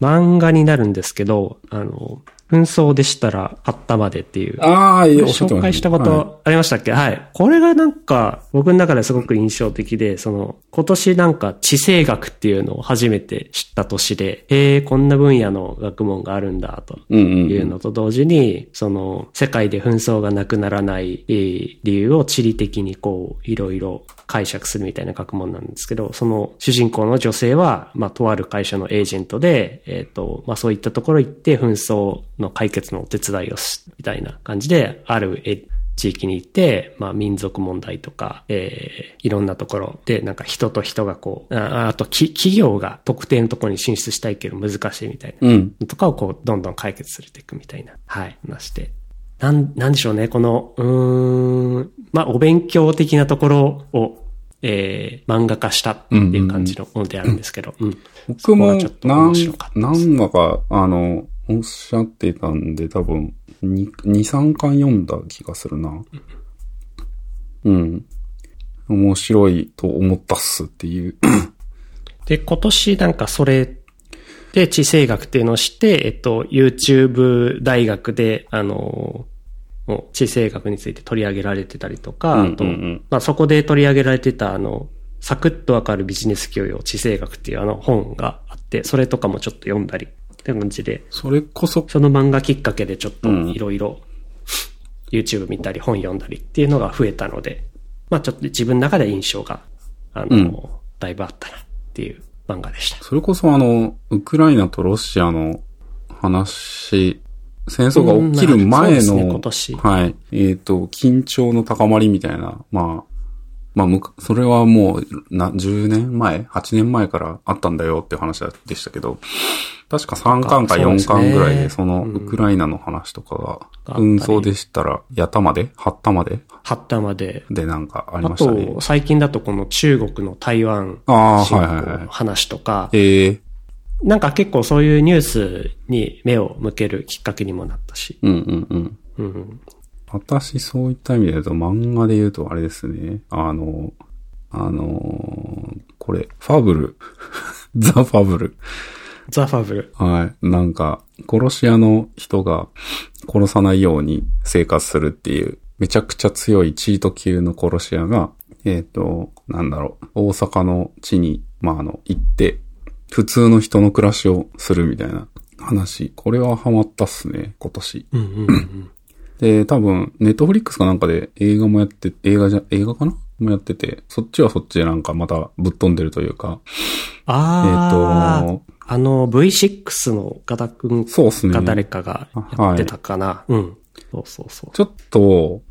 漫画になるんですけど、あの、紛争でしたら買ったまでっていう。ああ、いい紹介したこはいとありましたっけ、はい、これがなんか、僕の中ですごく印象的で、その、今年なんか地政学っていうのを初めて知った年で、へえ、こんな分野の学問があるんだ、とうんうん。いうのと同時に、その、世界で紛争がなくならないえー理由を地理的にこう、いろいろ解釈するみたいな学問なんですけど、その主人公の女性は、まあ、とある会社のエージェントで、えっ、と、まあ、そういったところ行って紛争の解決のお手伝いをす、みたいな感じで、あるえ地域に行って、まあ民族問題とか、えーいろんなところで、なんか人と人がこう、ああとき企業が特定のところに進出したいけど難しいみたいな。うん。とかをこう、どんどん解決されていくみたいな、はい、話して。なん、なんでしょうね、この、うーん、まあ、お勉強的なところを、えー、漫画化したっていう感じのものであるんですけど、うん。僕もそこがちょっと何何話か、あの、おっしゃってたんで、多分、2、2 3巻読んだ気がするな。うん。面白いと思ったっすっていう。で、今年なんかそれで地政学っていうのを知って、えっと、YouTube 大学で、あの、地政学について取り上げられてたりとか、あと、まあそこで取り上げられてたあの、サクッとわかるビジネス教養地政学っていうあの本があって、それとかもちょっと読んだりって感じで、それこそ、その漫画きっかけでちょっとうん。いろいろ YouTube 見たり本読んだりっていうのが増えたので、まあちょっと自分の中で印象が、あの、うん。だいぶあったなっていう漫画でした。それこそあの、ウクライナとロシアの話、戦争が起きる前の、今年はい、えっ、と、緊張の高まりみたいな、まあ、まあむか、それはもう、な、10年前 ?8 年前からあったんだよって話でしたけど、確か3巻か4巻ぐらいで、その、ウクライナの話とかが、運送でしたら、やたまではったまでハッタまで。でなんかありあましたねと、。最近だとこの中国の台湾の。話とか、ええなんか結構そういうニュースに目を向けるきっかけにもなったし。うんうんうん。うんうん、私、そういった意味で言うと、漫画で言うとあれですね。あの、あのーこれ、ファブル。<laughs> ザ・ファブル。ザ・ファブル。はい。なんか、殺し屋の人が殺さないように生活するっていう、めちゃくちゃ強いチート級の殺し屋が、えっ、と、なんだろう、大阪の地に、まあ、あの、行って、普通の人の暮らしをするみたいな話。これはハマったっすね、今年。うんうんうんで、多分、ネットフリックスかなんかで映画もやって、映画じゃ、映画かな？もやってて、そっちはそっちでなんかまたぶっ飛んでるというか、あー、えっとあの V6 のガタ君そうっすね。が誰かがやってたかな。うん。そうそうそう。ちょっと、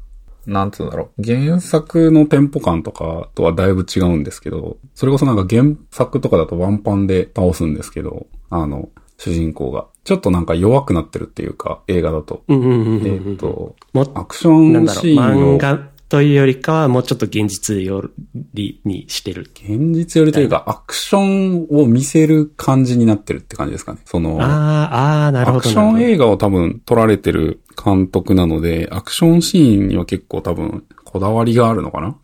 なんつうんだろう。原作のテンポ感とかとはだいぶ違うんですけど、それこそなんか原作とかだとワンパンで倒すんですけど、あの、主人公が。ちょっとなんか弱くなってるっていうか、映画だと。うんうんうんうんえうん。っと、もアクションなんだろう、シーンを、漫画というよりかはもうちょっと現実寄りにしてる。現実よりというか、アクションを見せる感じになってるって感じですかね。その、ああ、ああ、なるほど。アクション映画を多分撮られてる監督なので、アクションシーンには結構多分こだわりがあるのかな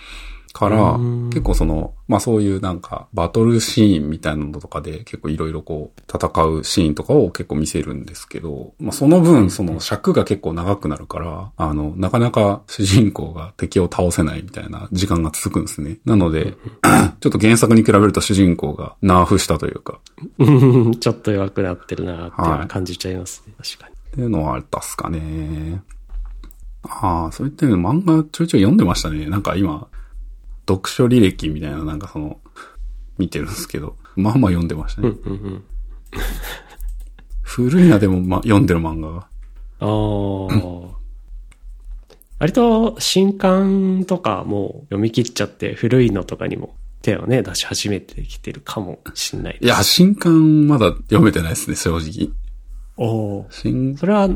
から、結構その、まあそういうなんかバトルシーンみたいなのとかで結構いろいろこう戦うシーンとかを結構見せるんですけど、まあその分その尺が結構長くなるから、あの、なかなか主人公が敵を倒せないみたいな時間が続くんですね。なので、ちょっと原作に比べると主人公がナーフしたというか、<laughs> ちょっと弱くなってるなって感じちゃいますね。確かに。っていうのはあったっすかね。ああ、そういった意味で漫画ちょいちょい読んでましたね。なんか今、読書履歴みたいななんかその、見てるんですけど、まあまあ読んでましたね。うんうん。古いな、でも、ま、読んでる漫画が。ああ。割と新刊とかもう読み切っちゃって古いのとかにも手をね出し始めてきてるかもしんないいや、新刊まだ読めてないですね、正直。おお。新、それは、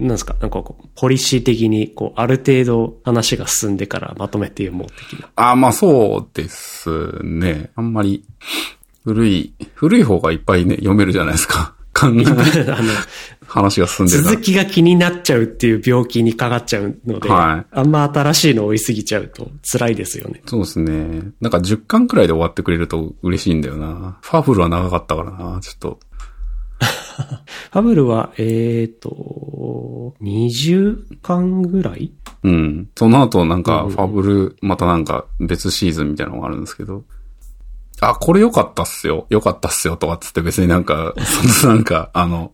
なんですか？なんかこう、ポリシー的に、こう、ある程度話が進んでからまとめて読もう的な。ああ、まあそうですね。あんまり、古い、古い方がいっぱいね、読めるじゃないですか。<laughs> 考え、あの、話が進んでる続きが気になっちゃうっていう病気にかかっちゃうので、はいあんま新しいの追いすぎちゃうと辛いですよね。そうですね。なんか10巻くらいで終わってくれると嬉しいんだよな。ファブルは長かったからな、ちょっと。<laughs> ファブルは、えっ、と、20巻ぐらい？うん。その後なんか、ファブル、またなんか別シーズンみたいなのがあるんですけど。あ、これ良かったっすよ。良かったっすよ。とかっつって別になんか、<laughs> そのなんか、あの、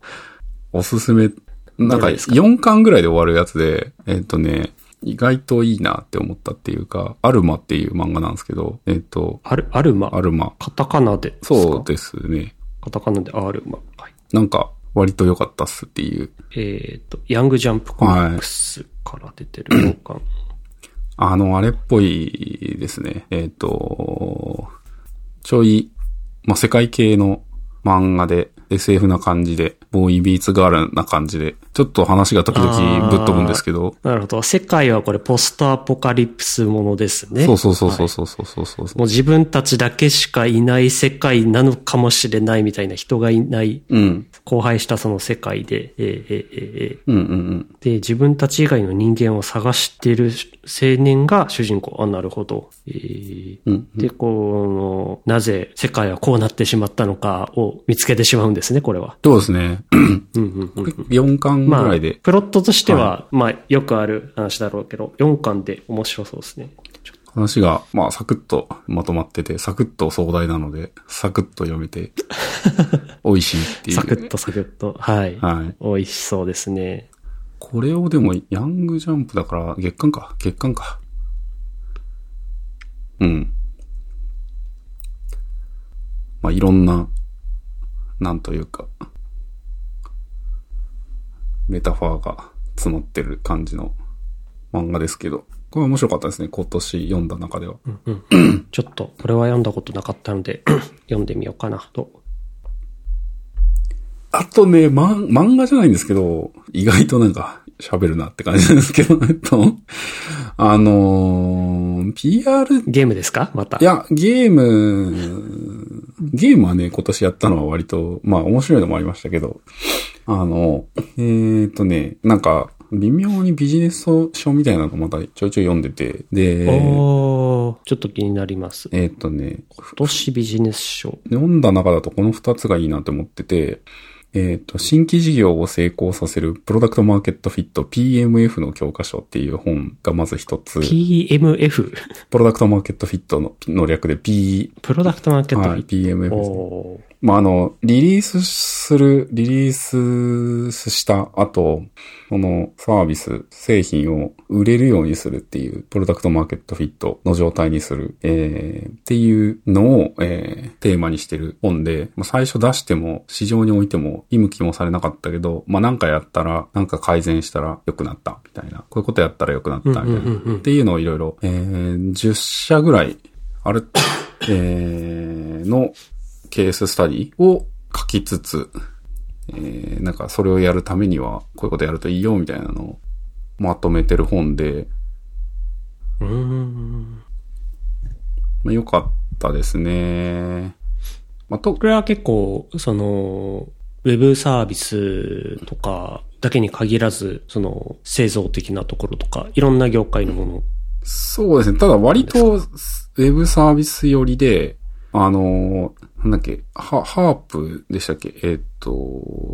おすすめ、なんかどれですか？4巻ぐらいで終わるやつで、えっ、とね、意外といいなって思ったっていうか、アルマっていう漫画なんですけど、えっ、と、アル、アルマ？アルマ。カタカナでそうですね。カタカナでアルマ。はい。なんか、割と良かったっすっていう。えっ、と、ヤングジャンプコミックスから出てる4巻。あの、あれっぽいですね。えっ、と、ちょい、まあ、世界系の漫画で、SF な感じで、ボーイビーツガールな感じで、ちょっと話が時々ぶっ飛ぶんですけど、なるほど。世界はこれポストアポカリプスものですね。そうそうそうそうそうそうそうそう、もう自分たちだけしかいない世界なのかもしれないみたいな人がいない、うん。荒廃したその世界で、えーえーえーえーうんうんうん。で、自分たち以外の人間を探している青年が主人公。あ、なるほど。えーうんで、この、なぜ世界はこうなってしまったのかを見つけてしまうんですね、これは。そうですね。うんうんうん。4巻ぐまあらいで、、プロットとしては、まあ、よくある話だろうけど、4巻で面白そうですね。話が、まあ、サクッとまとまってて、サクッと壮大なので、サクッと読めて、<laughs> 美味しいっていう。サクッとサクッと。はい。はい。美味しそうですね。これをでも、ヤングジャンプだから、月間か、月間か。うん。まあ、いろんな、なんというか、メタファーが詰まってる感じの漫画ですけど、これ面白かったですね、今年読んだ中では。<clears throat> ちょっと、これは読んだことなかったので、<clears throat> 読んでみようかなと。あとね、ま、漫画じゃないんですけど、意外となんか喋るなって感じなんですけど、えっと、あのー PR、ゲームですか？また。いや、ゲーム、ゲームはね、今年やったのは割と、まあ面白いのもありましたけど、あの、えー、っとね、なんか、微妙にビジネス書みたいなのまたちょいちょい読んでて、で、ちょっと気になります。えー、っとね、今年ビジネス書。読んだ中だとこの二つがいいなって思ってて、えっ、と、新規事業を成功させるプロダクトマーケットフィット PMF の教科書っていう本がまず一つ、PMF? プロダクトマーケットフィットのの略で P、プロダクトマーケットはい、フィッ PMF ですト。ね。まあ、あの、リリースする、リリースした後、このサービス、製品を売れるようにするっていう、プロダクトマーケットフィットの状態にする、えー、っていうのを、えー、テーマにしてる本で、まあ、最初出しても、市場に置いても、見向きもされなかったけど、まあ、なんかやったら、なんか改善したら良くなった、みたいな。こういうことやったら良くなった、みたいな。うんうんうんうんっていうのをいろいろ、えー、10社ぐらい、ある、えー、のケーススタディを書きつつ、えー、なんかそれをやるためには、こういうことやるといいよ、みたいなのをまとめてる本で、うーん。まあ、よかったですね。まあ、とこ、れは結構、その、ウェブサービスとかだけに限らず、その、製造的なところとか、いろんな業界のもの。そうですね。ただ割と、ウェブサービス寄りで、あの、なんだっけ、ハハープでしたっけ？えっ、と、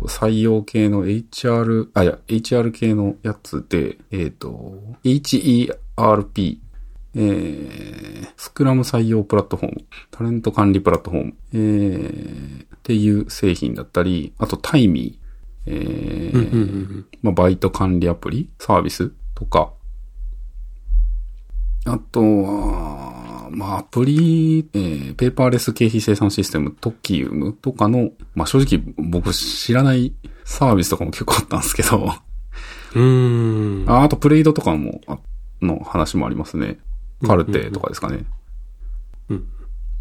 採用系の HR、あ、いや、HR 系のやつで、えっ、と、HERP、えー、スクラム採用プラットフォーム、タレント管理プラットフォーム、えー、っていう製品だったり、あとタイミー、えー、まあ、バイト管理アプリ、サービス？とか、あとは、まあ、アプリ、えー、ペーパーレス経費生産システム、トキウムとかの、まあ、正直僕知らないサービスとかも結構あったんですけど、うーん。ああとプレイドとかも、あの話もありますね。カルテとかですかね。うん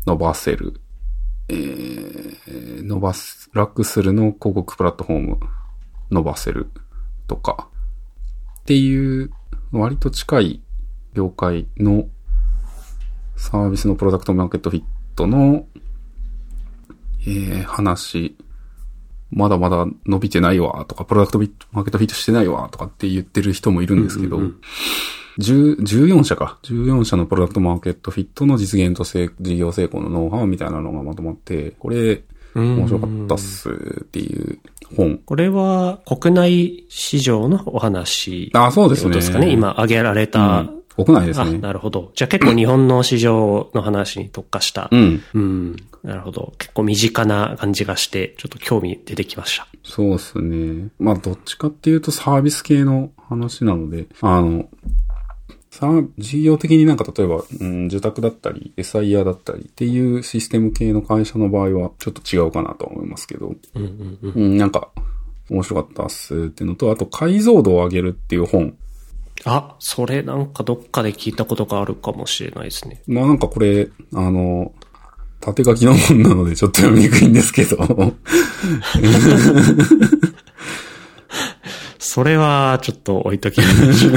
伸ばせる。えー、伸ばす、ラックスルの広告プラットフォーム、伸ばせるとか。っていう、割と近い業界のサービスのプロダクトマーケットフィットの、えー、話、まだまだ伸びてないわとか、プロダクトマーケットフィットしてないわとかって言ってる人もいるんですけど、うんうんうん10 14社か。14社のプロダクトマーケットフィットの実現と成事業成功のノウハウみたいなのがまとまって、これ、面白かったっすっていう本。これは国内市場のお話。あ、そうですね。ですかね。今挙げられた。うん国内ですあ、ね。なるほど。じゃあ結構日本の市場の話に特化した。うん。うん。なるほど。結構身近な感じがして、ちょっと興味出てきました。そうですね。まあ、どっちかっていうとサービス系の話なので、あの、さあ、事業的になんか例えば、うん、受託だったり、SIR だったりっていうシステム系の会社の場合はちょっと違うかなとは思いますけど、うんうんうん。うん、なんか、面白かったっすっていうのと、あと解像度を上げるっていう本。あ、それなんかどっかで聞いたことがあるかもしれないですね。まあなんかこれ、あの、縦書きの本なのでちょっと読みにくいんですけど、それはちょっと置いときましょう。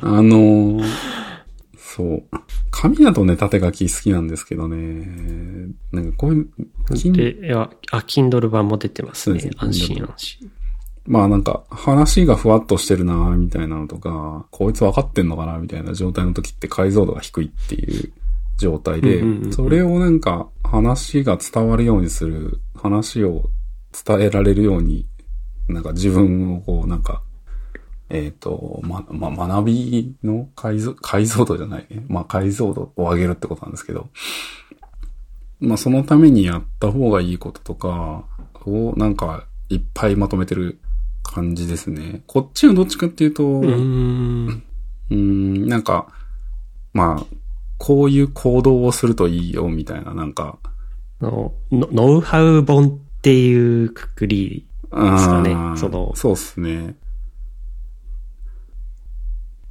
あの、そう。紙だとね、縦書き好きなんですけどね、なんかこういう、金で、いや、あ、Kindle 版も出てますすね。安心版安心。まあなんか話がふわっとしてるなみたいなのとか、こいつ分かってんのかなみたいな状態の時って解像度が低いっていう状態でそれをなんか話が伝わるようにする、話を伝えられるように、なんか自分をこうなんか、えっ、と、ま、ま、学びの解像、解像度じゃないね。まあ解像度を上げるってことなんですけど、まあそのためにやった方がいいこととかをなんかいっぱいまとめてる感じですね。こっちはどっちかっていうと、うーん。うーん、なんか、まあ、こういう行動をするといいよ、みたいな、なんか、のノノウハウ本っていうくくりですかねうんそのそうっすね。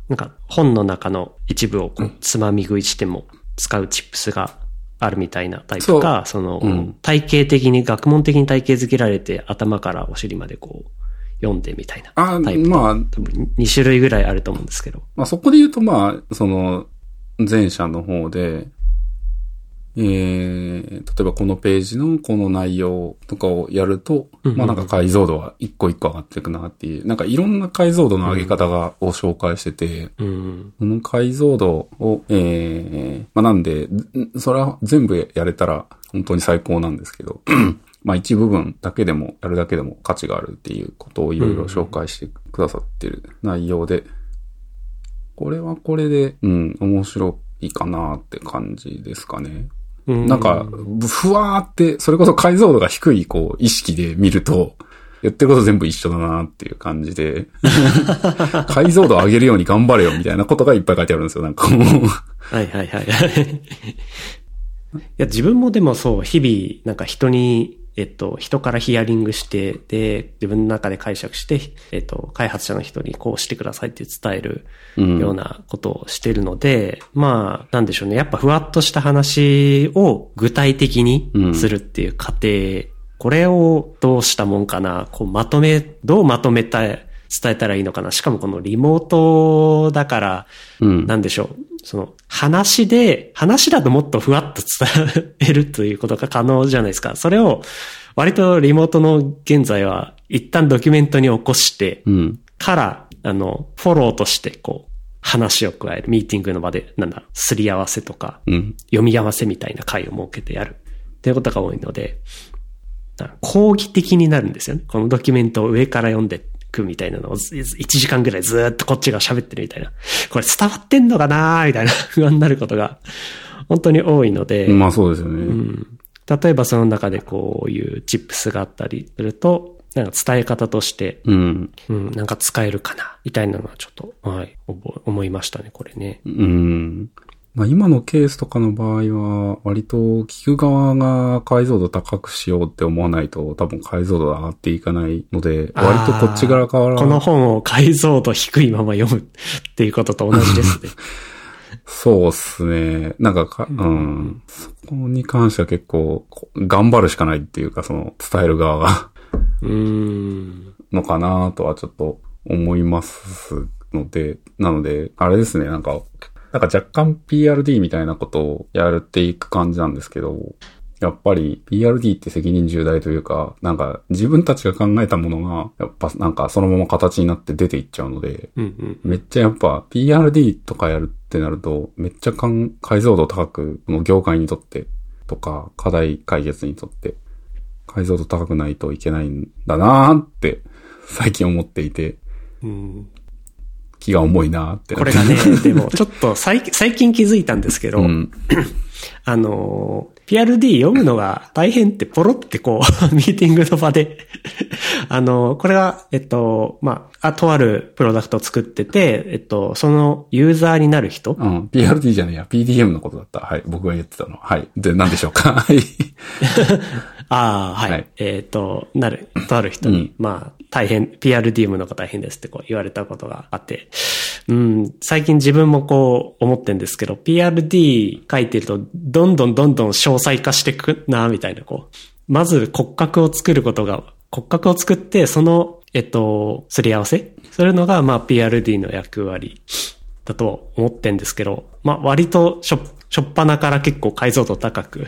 なんか本の中の一部をこうつまみ食いしても使うチップスがあるみたいなタイプか、その、うん体系的に、学問的に体系づけられて頭からお尻までこう読んでみたいなあ。まあ、多分2種類ぐらいあると思うんですけど。まあ、そこで言うと、まあ、その、前者の方で、えー、例えばこのページのこの内容とかをやると、うんうんまあなんか解像度は一個一個上がっていくなっていう、なんかいろんな解像度の上げ方が、を紹介してて、うん。その解像度を、えー、まあなんで、んそれは全部やれたら本当に最高なんですけど、まあ一部分だけでも、やるだけでも価値があるっていうことをいろいろ紹介してくださってる内容で、これはこれで、うん、面白いかなって感じですかね。うんなんか、ふわーって、それこそ解像度が低い、こう、意識で見ると、やってること全部一緒だなっていう感じで、<laughs> 解像度上げるように頑張れよみたいなことがいっぱい書いてあるんですよ、なんかもう。はいはいはい。いや、自分もでもそう、日々、なんか人に、えっと、人からヒアリングして、で、自分の中で解釈して、えっと、開発者の人にこうしてくださいって伝えるうん。ようなことをしてるので、まあ、なんでしょうね。やっぱふわっとした話を具体的にするっていう過程、これをどうしたもんかな、こうまとめ、どうまとめた、伝えたらいいのかな。しかもこのリモートだから、うん。なんでしょう。その、話で、話だともっとふわっと伝えるということが可能じゃないですか。それを、割とリモートの現在は、一旦ドキュメントに起こして、うん。から、あの、フォローとして、こう、話を加える。ミーティングの場で、なんだ、すり合わせとか、うん。読み合わせみたいな回を設けてやる。っていうことが多いので、講義的になるんですよね。このドキュメントを上から読んでいくみたいなのをず1時間ぐらいずーっとこっちが喋ってるみたいな。これ伝わってんのかなー？みたいな不安になることが本当に多いので、まあそうですよね。うん例えばその中でこういうチップスがあったりすると、なんか伝え方として、うん。うん、なんか使えるかな？みたいなのはちょっと、はい、覚え思いましたね、これね。うん。まあ今のケースとかの場合は、割と聞く側が解像度高くしようって思わないと、多分解像度が上がっていかないので、割とこっち側から、この本を解像度低いまま読むっていうことと同じですね。<laughs> そうっすね。なんかか、うん。そこに関しては結構、こ頑張るしかないっていうか、その、伝える側が、うーん。のかなとはちょっと思いますので、なので、あれですね、なんか、なんか若干 PRD みたいなことをやるっていく感じなんですけど、やっぱり PRD って責任重大というか、なんか自分たちが考えたものが、やっぱなんかそのまま形になって出ていっちゃうので、うんうん。めっちゃやっぱ PRD とかやるってなると、めっちゃ解解像度高く、この業界にとってとか、課題解決にとって、解像度高くないといけないんだなーって、最近思っていて、うん気が重いなーって。これがね、<laughs> でも、ちょっと最最近気づいたんですけど、うん。<clears throat> あの、PRD 読むのが大変ってポロってこう、<laughs> ミーティングの場で、<laughs> あの、これは、えっと、まあ、あとあるプロダクトを作ってて、えっと、そのユーザーになる人、うん。PRD じゃねえや。PDM のことだった。はい。僕が言ってたの。はい。で、何でしょうかはい。ああ、はい。はいえっ、と、なる、とある人に、うんまあ、大変、PRD のが大変ですってこう言われたことがあって、うん、最近自分もこう思ってんですけど、PRD 書いてると、どんどんどんどん詳細化してくな、みたいな、こう。まず骨格を作ることが、骨格を作って、その、えっと、すり合わせ？するのが、まあ、PRD の役割だと思ってんですけど、まあ、割としょ、しょっぱなから結構解像度高く、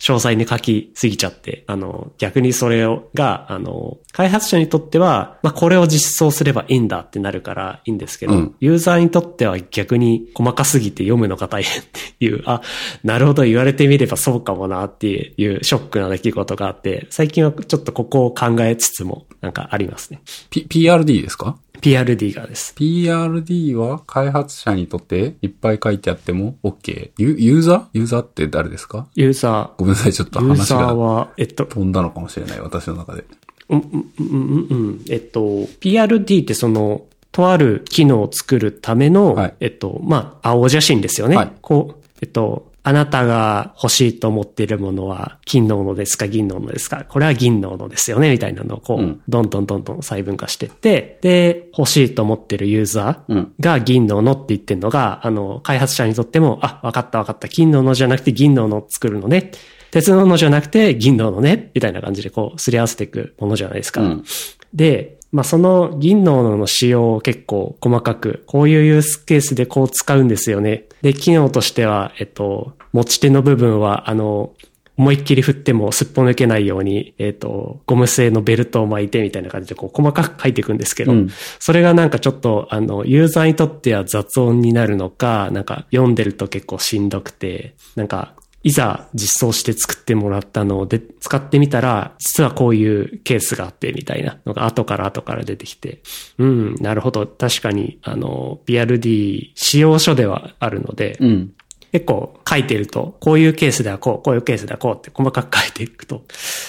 詳細に書きすぎちゃって、あの、逆にそれを、が、あの、開発者にとっては、まあ、これを実装すればいいんだってなるからいいんですけど、うんユーザーにとっては逆に細かすぎて読むのが大変っていう、あ、なるほど言われてみればそうかもなっていうショックな出来事があって、最近はちょっとここを考えつつも、なんかありますね。P、PRD ですか？PRD がです。PRD は開発者にとっていっぱい書いてあっても OK? ユユーザー？ユーザーって誰ですか？ユーザごめんなさい。ちょっとー、ユーザー話がは、えっと、飛んだのかもしれない。私の中で。うん、うん、うん、うん。えっと、PRD ってその、とある機能を作るための、はいえっと、まあ、青写真ですよね。はいこう、えっと、あなたが欲しいと思っているものは金のものですか銀のものですかこれは銀のものですよねみたいなのをこう、うんどんどんどんどん細分化してって、で、欲しいと思ってるユーザーうん。が銀の斧って言ってるのが、あの、開発者にとっても、あ、わかったわかった。金の斧じゃなくて銀の斧を作るのね。鉄の斧じゃなくて銀の斧ね。みたいな感じでこう、すり合わせていくものじゃないですか。うん。で、まあ、その銀の斧の仕様を結構細かく、こういうユースケースでこう使うんですよね。で、機能としては、えっと、持ち手の部分は、あの、思いっきり振ってもすっぽ抜けないように、えっ、と、ゴム製のベルトを巻いてみたいな感じでこう細かく書いていくんですけど、うんそれがなんかちょっと、あの、ユーザーにとっては雑音になるのか、なんか読んでると結構しんどくて、なんか、いざ実装して作ってもらったので、使ってみたら、実はこういうケースがあって、みたいなのが後から後から出てきて、うん、なるほど。確かに、あの、BRD 使用書ではあるので、うん。結構書いてると、こういうケースではこう、こういうケースではこうって細かく書いていくと、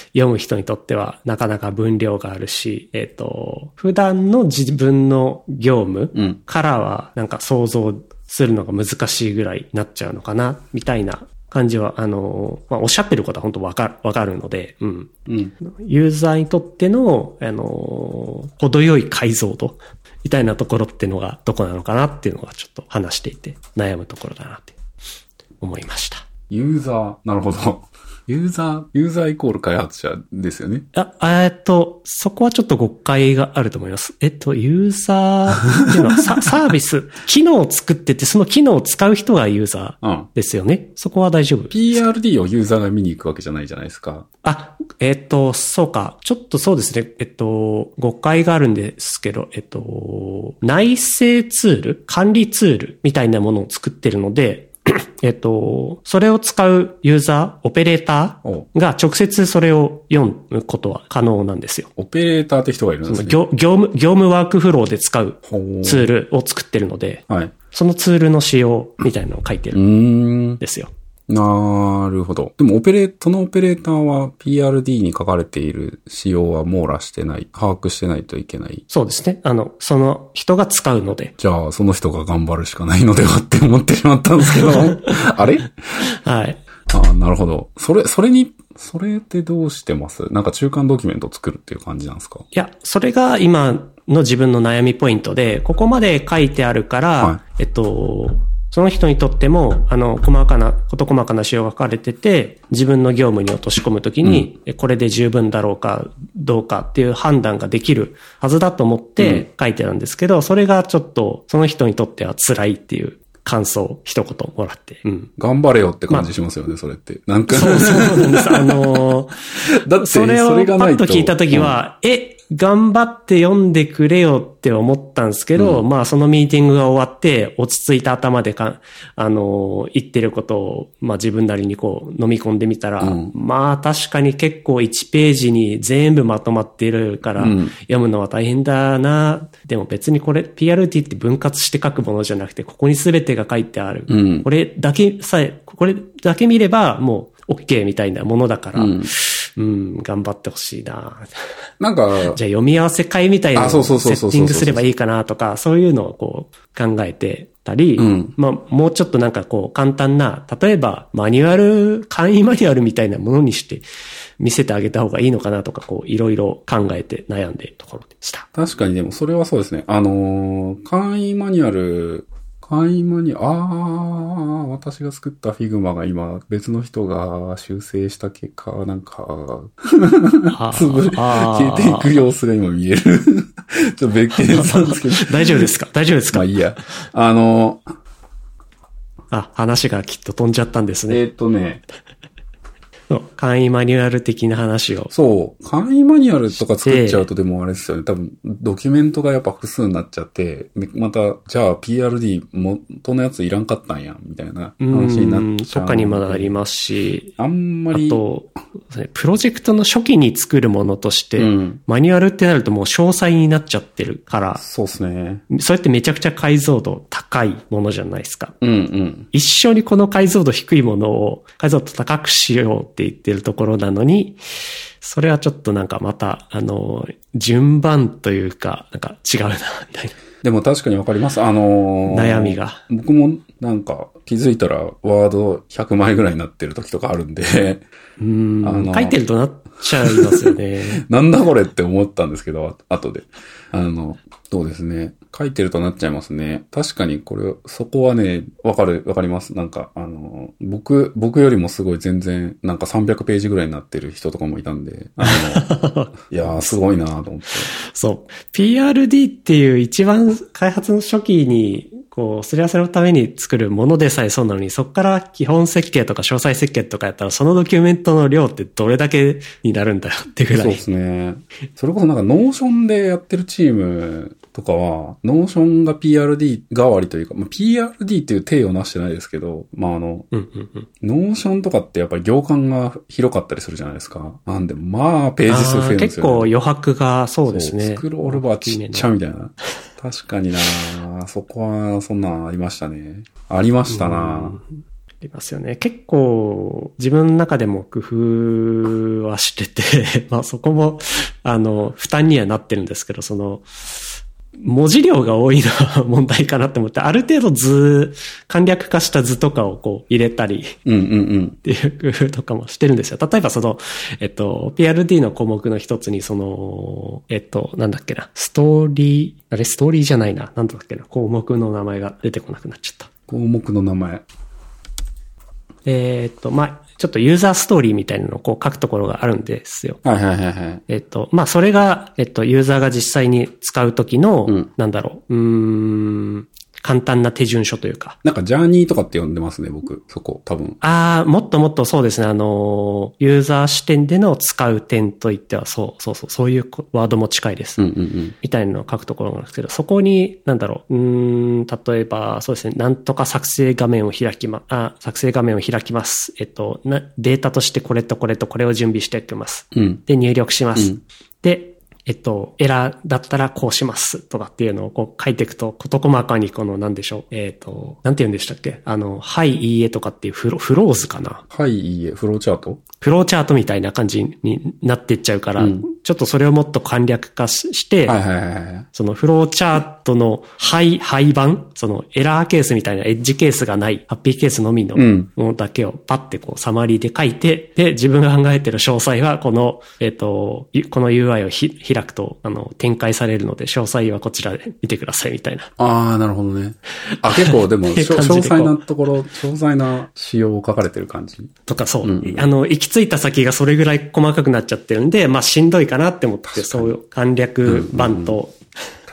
読む人にとってはなかなか分量があるし、えっ、と、普段の自分の業務うんからはなんか想像するのが難しいぐらいになっちゃうのかな、みたいな感じは、あの、まあ、おっしゃってることは本当わかる、わかるので、うん。うん。ユーザーにとっての、あの、程よい解像度みたいなところっていうのがどこなのかなっていうのがちょっと話していて悩むところだなって思いました。ユーザー、なるほど。ユーザー、ユーザーイコール開発者ですよね。あ、えっと、そこはちょっと誤解があると思います。えっと、ユーザーっていうのは <laughs> ササービス、機能を作ってて、その機能を使う人がユーザーうん。ですよね。そこは大丈夫。PRD をユーザーが見に行くわけじゃないじゃないですか。あ、えっと、そうか。ちょっとそうですね。えっと、誤解があるんですけど、えっと、内製ツール管理ツールみたいなものを作ってるので、<coughs> えっと、それを使うユーザー、オペレータおーが直接それを読むことは可能なんですよ。オペレーターって人がいるんですね。業業務、業務ワークフローで使うツールを作ってるので、はい。そのツールの仕様みたいなのを書いてうるん。ですよ。なるほど。でも、オペレー、そのオペレーターは PRD に書かれている仕様は網羅してない、把握してないといけない。そうですね。あの、その人が使うので、じゃあ、その人が頑張るしかないのではって思ってしまったんですけど。<laughs> あれ？はい。ああ、なるほど。それ、それに、それってどうしてます？なんか中間ドキュメントを作るっていう感じなんですか？いや、それが今の自分の悩みポイントで、ここまで書いてあるから、はえっと、その人にとっても、あの、細かな、事細かな仕様が書かれてて、自分の業務に落とし込むときに、えこれで十分だろうか、どうかっていう判断ができるはずだと思って書いてあるんですけど、それがちょっと、その人にとっては辛いっていう感想を一言もらって。うん。頑張れよって感じしますよね、それって。なんか、そうそうなんです。あのー <laughs> だって、それをパッと。と聞いたときは、え、頑張って読んでくれよって思ったんですけど、まあそのミーティングが終わって、落ち着いた頭でか、あのー言ってることを、まあ自分なりにこう飲み込んでみたら、うん。まあ確かに結構1ページに全部まとまっているから、うん。読むのは大変だな。でも別にこれ PRT って分割して書くものじゃなくて、ここに全てが書いてある。うん。これだけさえ、これだけ見ればもう OK みたいなものだから、うんうん、頑張ってほしいな。なんか、じゃあ読み合わせ会みたいなセッティングすればいいかなとか、そういうのをこう考えてたり、うんまあもうちょっとなんかこう簡単な、例えばマニュアル、簡易マニュアルみたいなものにして見せてあげた方がいいのかなとか、こういろいろ考えて悩んでるところでした。確かにでもそれはそうですね。あのー簡易マニュアル、簡易マニュアル、ああ、私が作った Figma が今別の人が修正した結果、なんか、あつぶ、消えていく様子が今見える。ちょっと別件なんですけど。<laughs> 大丈夫ですか？大丈夫ですか？まあいいや。あの、あ、話がきっと飛んじゃったんですね。えーっとね、簡易マニュアル的な話を。そう、簡易マニュアルとか作っちゃうとでもあれですよね。多分、ドキュメントがやっぱ複数になっちゃって、めまた、じゃあ PRD 元のやついらんかったんや、みたいなう話になっん、ちゃう。とかにもなりますし、あんまあり、と、プロジェクトの初期に作るものとして、うんマニュアルってなるともう詳細になっちゃってるから、そうですね。それってめちゃくちゃ解像度高いものじゃないですか。うんうん。一緒にこの解像度低いものを解像度高くしようっていってるところなのに、それはちょっとなんかまた、あの、順番というか、なんか違うな、みたいな。でも確かにわかります。あのー悩みが。僕もなんか気づいたらワード100枚ぐらいになってる時とかあるんで、うんあの書いてるとなっちゃいますよね。<laughs> なんだこれって思ったんですけど、あ後で。あの、そうですね。書いてるとなっちゃいますね。確かにこれ、そこはね、わかる、わかります。なんか、あの、僕、僕よりもすごい全然、なんか300ページぐらいになってる人とかもいたんで、あの、<laughs> いやー、すごいなーと思って。そう。PRD っていう一番開発の初期に、こう、すり合わせのために作るものでさえそうなのに、そこから基本設計とか詳細設計とかやったら、そのドキュメントの量ってどれだけになるんだよってぐらいそうで。すね。それこそなんか、 Notion でやってるチームとかは、 Notion が PRD 代わりというか、まあ、PRD っていう体をなしてないですけど、まあ、あの、うんうんうん。 Notion とかってやっぱり行間が広かったりするじゃないですか。なんで、まあ、ページ数増えるんですよ、ね。結構余白がそうですね。スクロールバーちっちゃみたいな。確かになそこは、そんなんありましたね。ありましたなありますよね。結構、自分の中でも工夫はしてて、<laughs> まあそこも、あの、負担にはなってるんですけど、その、文字量が多いのは問題かなって思って、ある程度図、簡略化した図とかをこう入れたり。っていう工夫とかもしてるんですよ。例えばその、えっと、PRD の項目の一つにその、えっと、なんだっけな、ストーリー、あれストーリーじゃないな、なんだっけな、項目の名前が出てこなくなっちゃった。項目の名前。えーっと、まあ、ちょっとユーザーストーリーみたいなのをこう書くところがあるんですよ。はいはいはいはい。えっと、まあ、それが、えっと、ユーザーが実際に使うときの、うんなんだろう、うーん、簡単な手順書というか。なんか、ジャーニーとかって呼んでますね、僕。そこ、多分。ああ、もっともっとそうですね。あの、ユーザー視点での使う点といっては、そう、そうそう、そういうワードも近いです。うんうんうん。みたいなのを書くところなんですけど、そこに、なんだろう、うーん、例えば、そうですね、なんとか作成画面を開きま、あ、作成画面を開きます。えっと、な、データとしてこれとこれとこれを準備しておきます。うん。で、入力します。うんで、えっと、エラーだったらこうしますとかっていうのをこう書いていくと、事細かにこの、なんでしょう、えっと、なんて言うんでしたっけ？あの、はい、いいえとかっていうフロフローズかな？はい、いいえ、フローチャート？フローチャートみたいな感じになっていっちゃうから、うんちょっとそれをもっと簡略化しして。そのフローチャートの廃、廃版、そのエラーケースみたいなエッジケースがない、ハッピーケースのみのうんものだけをパッてこうサマリーで書いて、で、自分が考えてる詳細はこの、えっ、と、ゆこの UI をひ開くと、あの、展開されるので、詳細はこちらで見てくださいみたいな。あー、なるほどね。あ、結構でも、<laughs> で詳細なところ、詳細な仕様を書かれてる感じ。とかそう、うんうんあの、行き着いた先がそれぐらい細かくなっちゃってるんで、まあしんどいかなって思って、そういう簡略版と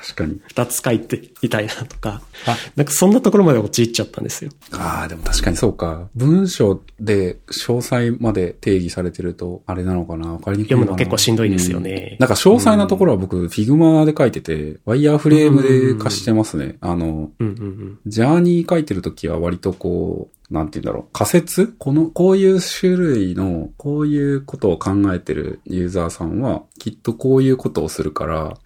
確かに。二つ書いてみたいなとかあ、なんかそんなところまで陥っちゃったんですよ。ああ、でも確かにそうか。文章で詳細まで定義されてると、あれなのかなわかりにくい読むの結構しんどいですよねうんなんか詳細なところは僕、 Figma で書いてて、ワイヤーフレームで貸してますね。あの、うんうんうん。ジャーニー書いてるときは割とこう、なんて言うんだろう。仮説？この、こういう種類の、こういうことを考えてるユーザーさんは、きっとこういうことをするから。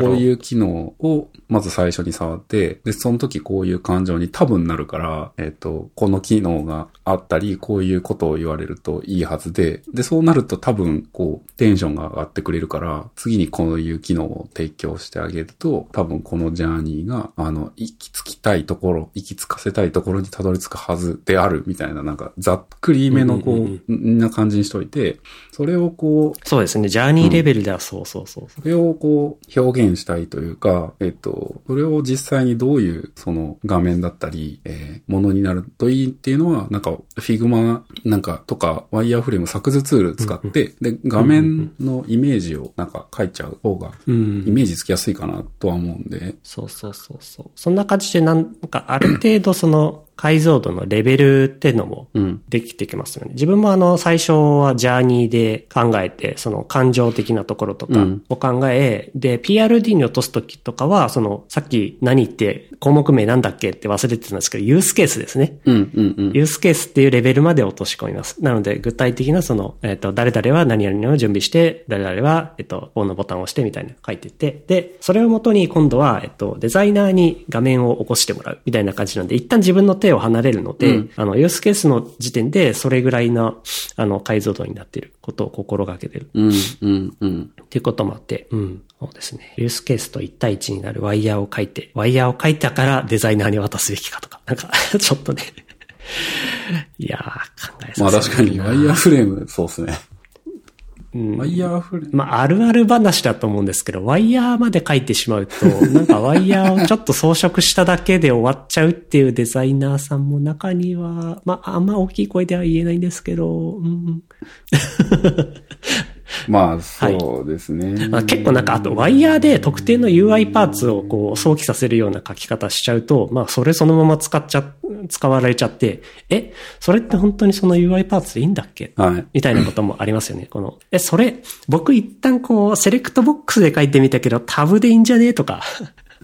こういう機能をまず最初に触って、で、その時こういう感情に多分なるから、えっ、と、この機能があったり、こういうことを言われるといいはずで、で、そうなると多分、こう、テンションが上がってくれるから、次にこういう機能を提供してあげると、多分このジャーニーが、あの、行き着きたいところ、行き着かせたいところにたどり着くはずである、みたいな、なんか、ざっくりめのこうんうんう、な感じにしといて、それをこう、そうですね。ジャーニーレベルではそうそうそう。それをこう表現したいというか、えっと、それを実際にどういうその画面だったり、えーものになるといいっていうのは、なんか Figma なんかとかワイヤーフレーム作図ツール使って、で、画面のイメージをなんか書いちゃう方が、うんイメージつきやすいかなとは思うんで、そうそうそうそう。そんな感じでなんかある程度その解像度のレベルっていうのもうん。できてきますよね。自分もあの最初はジャーニーで考えて、その感情的なところとかうんを考え、で、PRD に落とすときとかは、そのさっき何って項目名なんだっけ？って忘れてたんですけど、ユースケースですね。うん、うん、うん。ユースケースっていうレベルまで落とし込みます。なので、具体的なその、えっ、と、誰々は何々を準備して、誰々は、えっ、と、オンのボタンを押してみたいなの書いてって、で、それをもとに今度は、えっ、と、デザイナーに画面を起こしてもらうみたいな感じなんで、一旦自分の手程度離れるので、うんあの、ユースケースの時点でそれぐらいな、あの、解像度になっていることを心がけてるうん、うん、うん。っていうこともあって、うん。そうですね。ユースケースと1対1になるワイヤーを書いて、ワイヤーを書いたからデザイナーに渡すべきかとか、なんか、<laughs> ちょっとね。いやー、考えさせまあ確かに、ワイヤーフレーム、そうですね。うんワイヤーフレーム。まあ、あるある話だと思うんですけど、ワイヤーまで書いてしまうと、<laughs> なんかワイヤーをちょっと装飾しただけで終わっちゃうっていうデザイナーさんも中には、まあ、あんま大きい声では言えないんですけど、うん、まあ、そうですね。まあ、結構なんか、あとワイヤーで特定の UI パーツをこう、想起させるような書き方しちゃうと、まあ、それそのまま使っちゃ、使われちゃって、え、それって本当にその UI パーツでいいんだっけ？はい。みたいなこともありますよね。この、え、それ、僕一旦こう、セレクトボックスで書いてみたけど、タブでいいんじゃね？とか、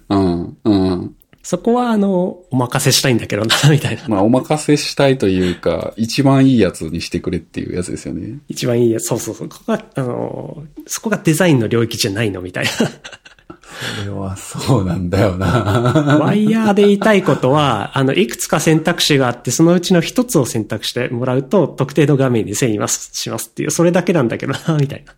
うん、うん。そこはあの、お任せしたいんだけどな、みたいな。まあ、お任せしたいというか、一番いいやつにしてくれっていうやつですよね。一番いいやつ、そうそうそう。ここが、あの、そこがデザインの領域じゃないの、みたいそれはそうなんだよな。な。ワイヤーで言いたいことは、<laughs> あの、いくつか選択肢があって、そのうちの一つを選択してもらうと、特定の画面に遷移しますっていう、それだけなんだけどな、みたいな。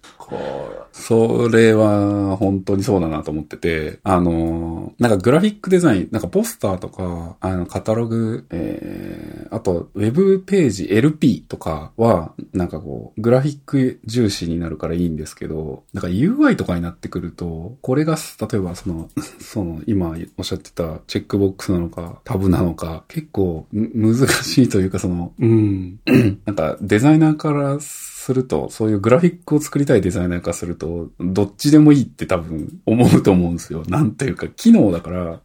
それは本当にそうだなと思ってて、あの、なんかグラフィックデザイン、なんかポスターとか、あの、カタログ、えー、あと、ウェブページ LP とかは、なんかこう、グラフィック重視になるからいいんですけど、なんか UI とかになってくると、これが、例えばその、<laughs> その、今おっしゃってたチェックボックスなのか、タブなのか、結構む難しいというか、その、うん。<clears throat> なんかデザイナーからすると、そういうグラフィックを作りたいデザイナーからすると、どっちでもいいって多分思うと思うんですよ。なんていうか、機能だから、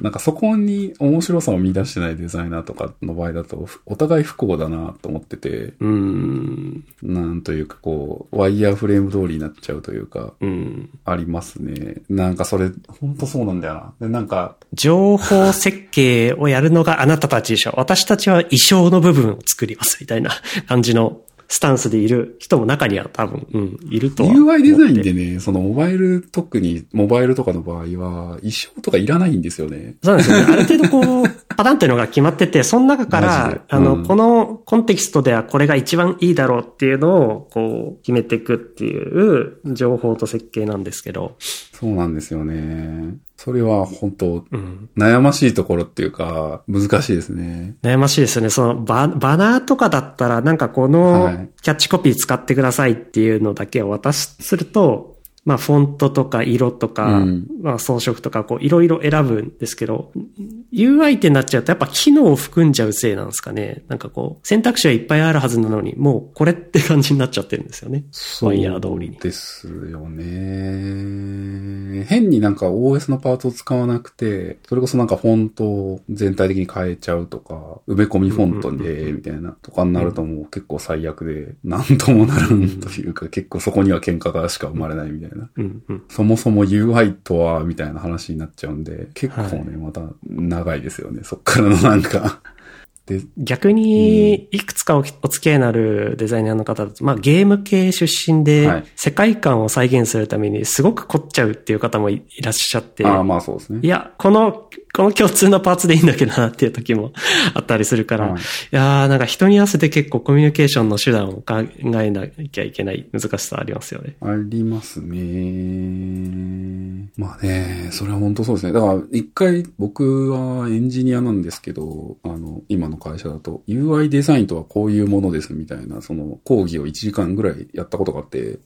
なんかそこに面白さを見出してないデザイナーとかの場合だと、お互い不幸だなと思ってて、うん。なんというかこう、ワイヤーフレーム通りになっちゃうというか、うん。ありますね。なんかそれ、ほんとそうなんだよな。で、なんか、情報設計をやるのがあなたたちでしょ。私たちは衣装の部分を作ります。みたいな感じのスタンスでいる人も中には多分、うん、いると UI デザインでね、そのモバイル、特にモバイルとかの場合は、衣装とかいらないんですよね。そうなんですよね。<laughs> ある程度こう、パターンっていうのが決まってて、その中から、あの、うんこのコンテキストではこれが一番いいだろうっていうのを、こう、決めていくっていう情報と設計なんですけど、そうなんですよね。それは本当うん。悩ましいところっていうか、難しいですね。悩ましいですよね。そのバ、バナーとかだったら、なんかこはのいキャッチコピー使ってくださいっていうのだけを渡しすると、まあフォントとか色とか、うんまあ装飾とかこういろいろ選ぶんですけど、UI ってなっちゃうとやっぱ機能を含んじゃうせいなんですかね。なんかこう、選択肢はいっぱいあるはずなのに、もうこれって感じになっちゃってるんですよね。ワイヤー通りにそうですよね。変になんか OS のパーツを使わなくて、それこそなんかフォントを全体的に変えちゃうとか、埋め込みフォントで、みたいな、とかになるともう結構最悪で、なんともならんというか、結構そこには喧嘩がしか生まれないみたいな。そもそも UI とは、みたいな話になっちゃうんで、結構ね、はいまた長いですよね。そっからのなんか。で、逆に、いくつかおお付き合いのあるデザイナーの方だと、まあゲーム系出身はでい、世界観を再現するためにすごく凝っちゃうっていう方もいいらっしゃって、ああ、まあそうですね。いや、この、この共通のパーツでいいんだけどなっていう時もあったりするから、はいいやーなんか人に合わせて結構コミュニケーションの手段を考えなきゃいけない難しさありますよね。ありますね。まあね、それは本当そうですね。だから、一回僕はエンジニアなんですけど、あの、今の会社だと、UI デザインとはこういうものですみたいな、その講義を1時間ぐらいやったことがあって、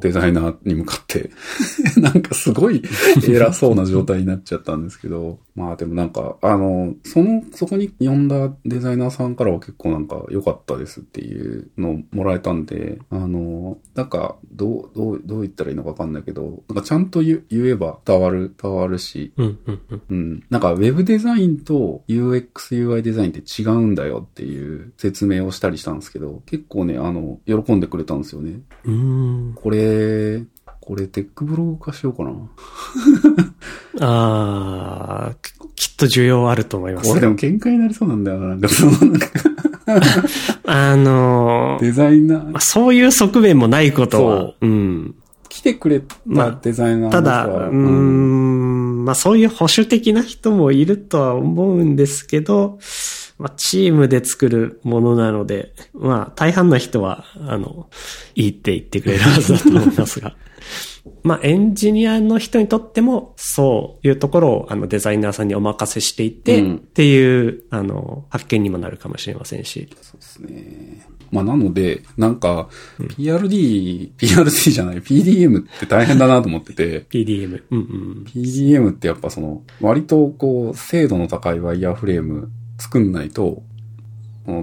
デザイナーに向かって、<laughs> なんかすごい <laughs> 偉そうな状態になっちゃったんですけど、まあでもなんか、あの、その、そこに呼んだデザイナーさんからは結構なんか良かったですっていうのをもらえたんで、あの、なんか、どう、どう、どう言ったらいいのかわかんないけど、なんかちゃんと言言えば伝わる、伝わるし、うんうんうん。うん。なんか、ウェブデザインと UX、UI デザインって違うんだよっていう説明をしたりしたんですけど、結構ね、あの、喜んでくれたんですよね。うーん。これ、これテックブログ化しようかな。<laughs> あーきっと需要あると思いますこれ。でも喧嘩になりそうなんだよな。なんかその、なんかあのーデザイナーまあ、、そういう側面もないことは、うん。来てくれたデザイナーの人ただ、はうん、まあそういう保守的な人もいるとは思うんですけど、まあチームで作るものなので、まあ大半の人は、あの、いいって言ってくれるはずだと思いますが。<laughs> まあエンジニアの人にとってもそういうところをあのデザイナーさんにお任せしていて、うんっていうあの発見にもなるかもしれませんし。そうですね。まあなので、なんか、PRD、PRD じゃない、PDM って大変だなと思ってて、<laughs> PDM。うんうん。PDM ってやっぱその、割とこう、精度の高いワイヤーフレーム作んないと、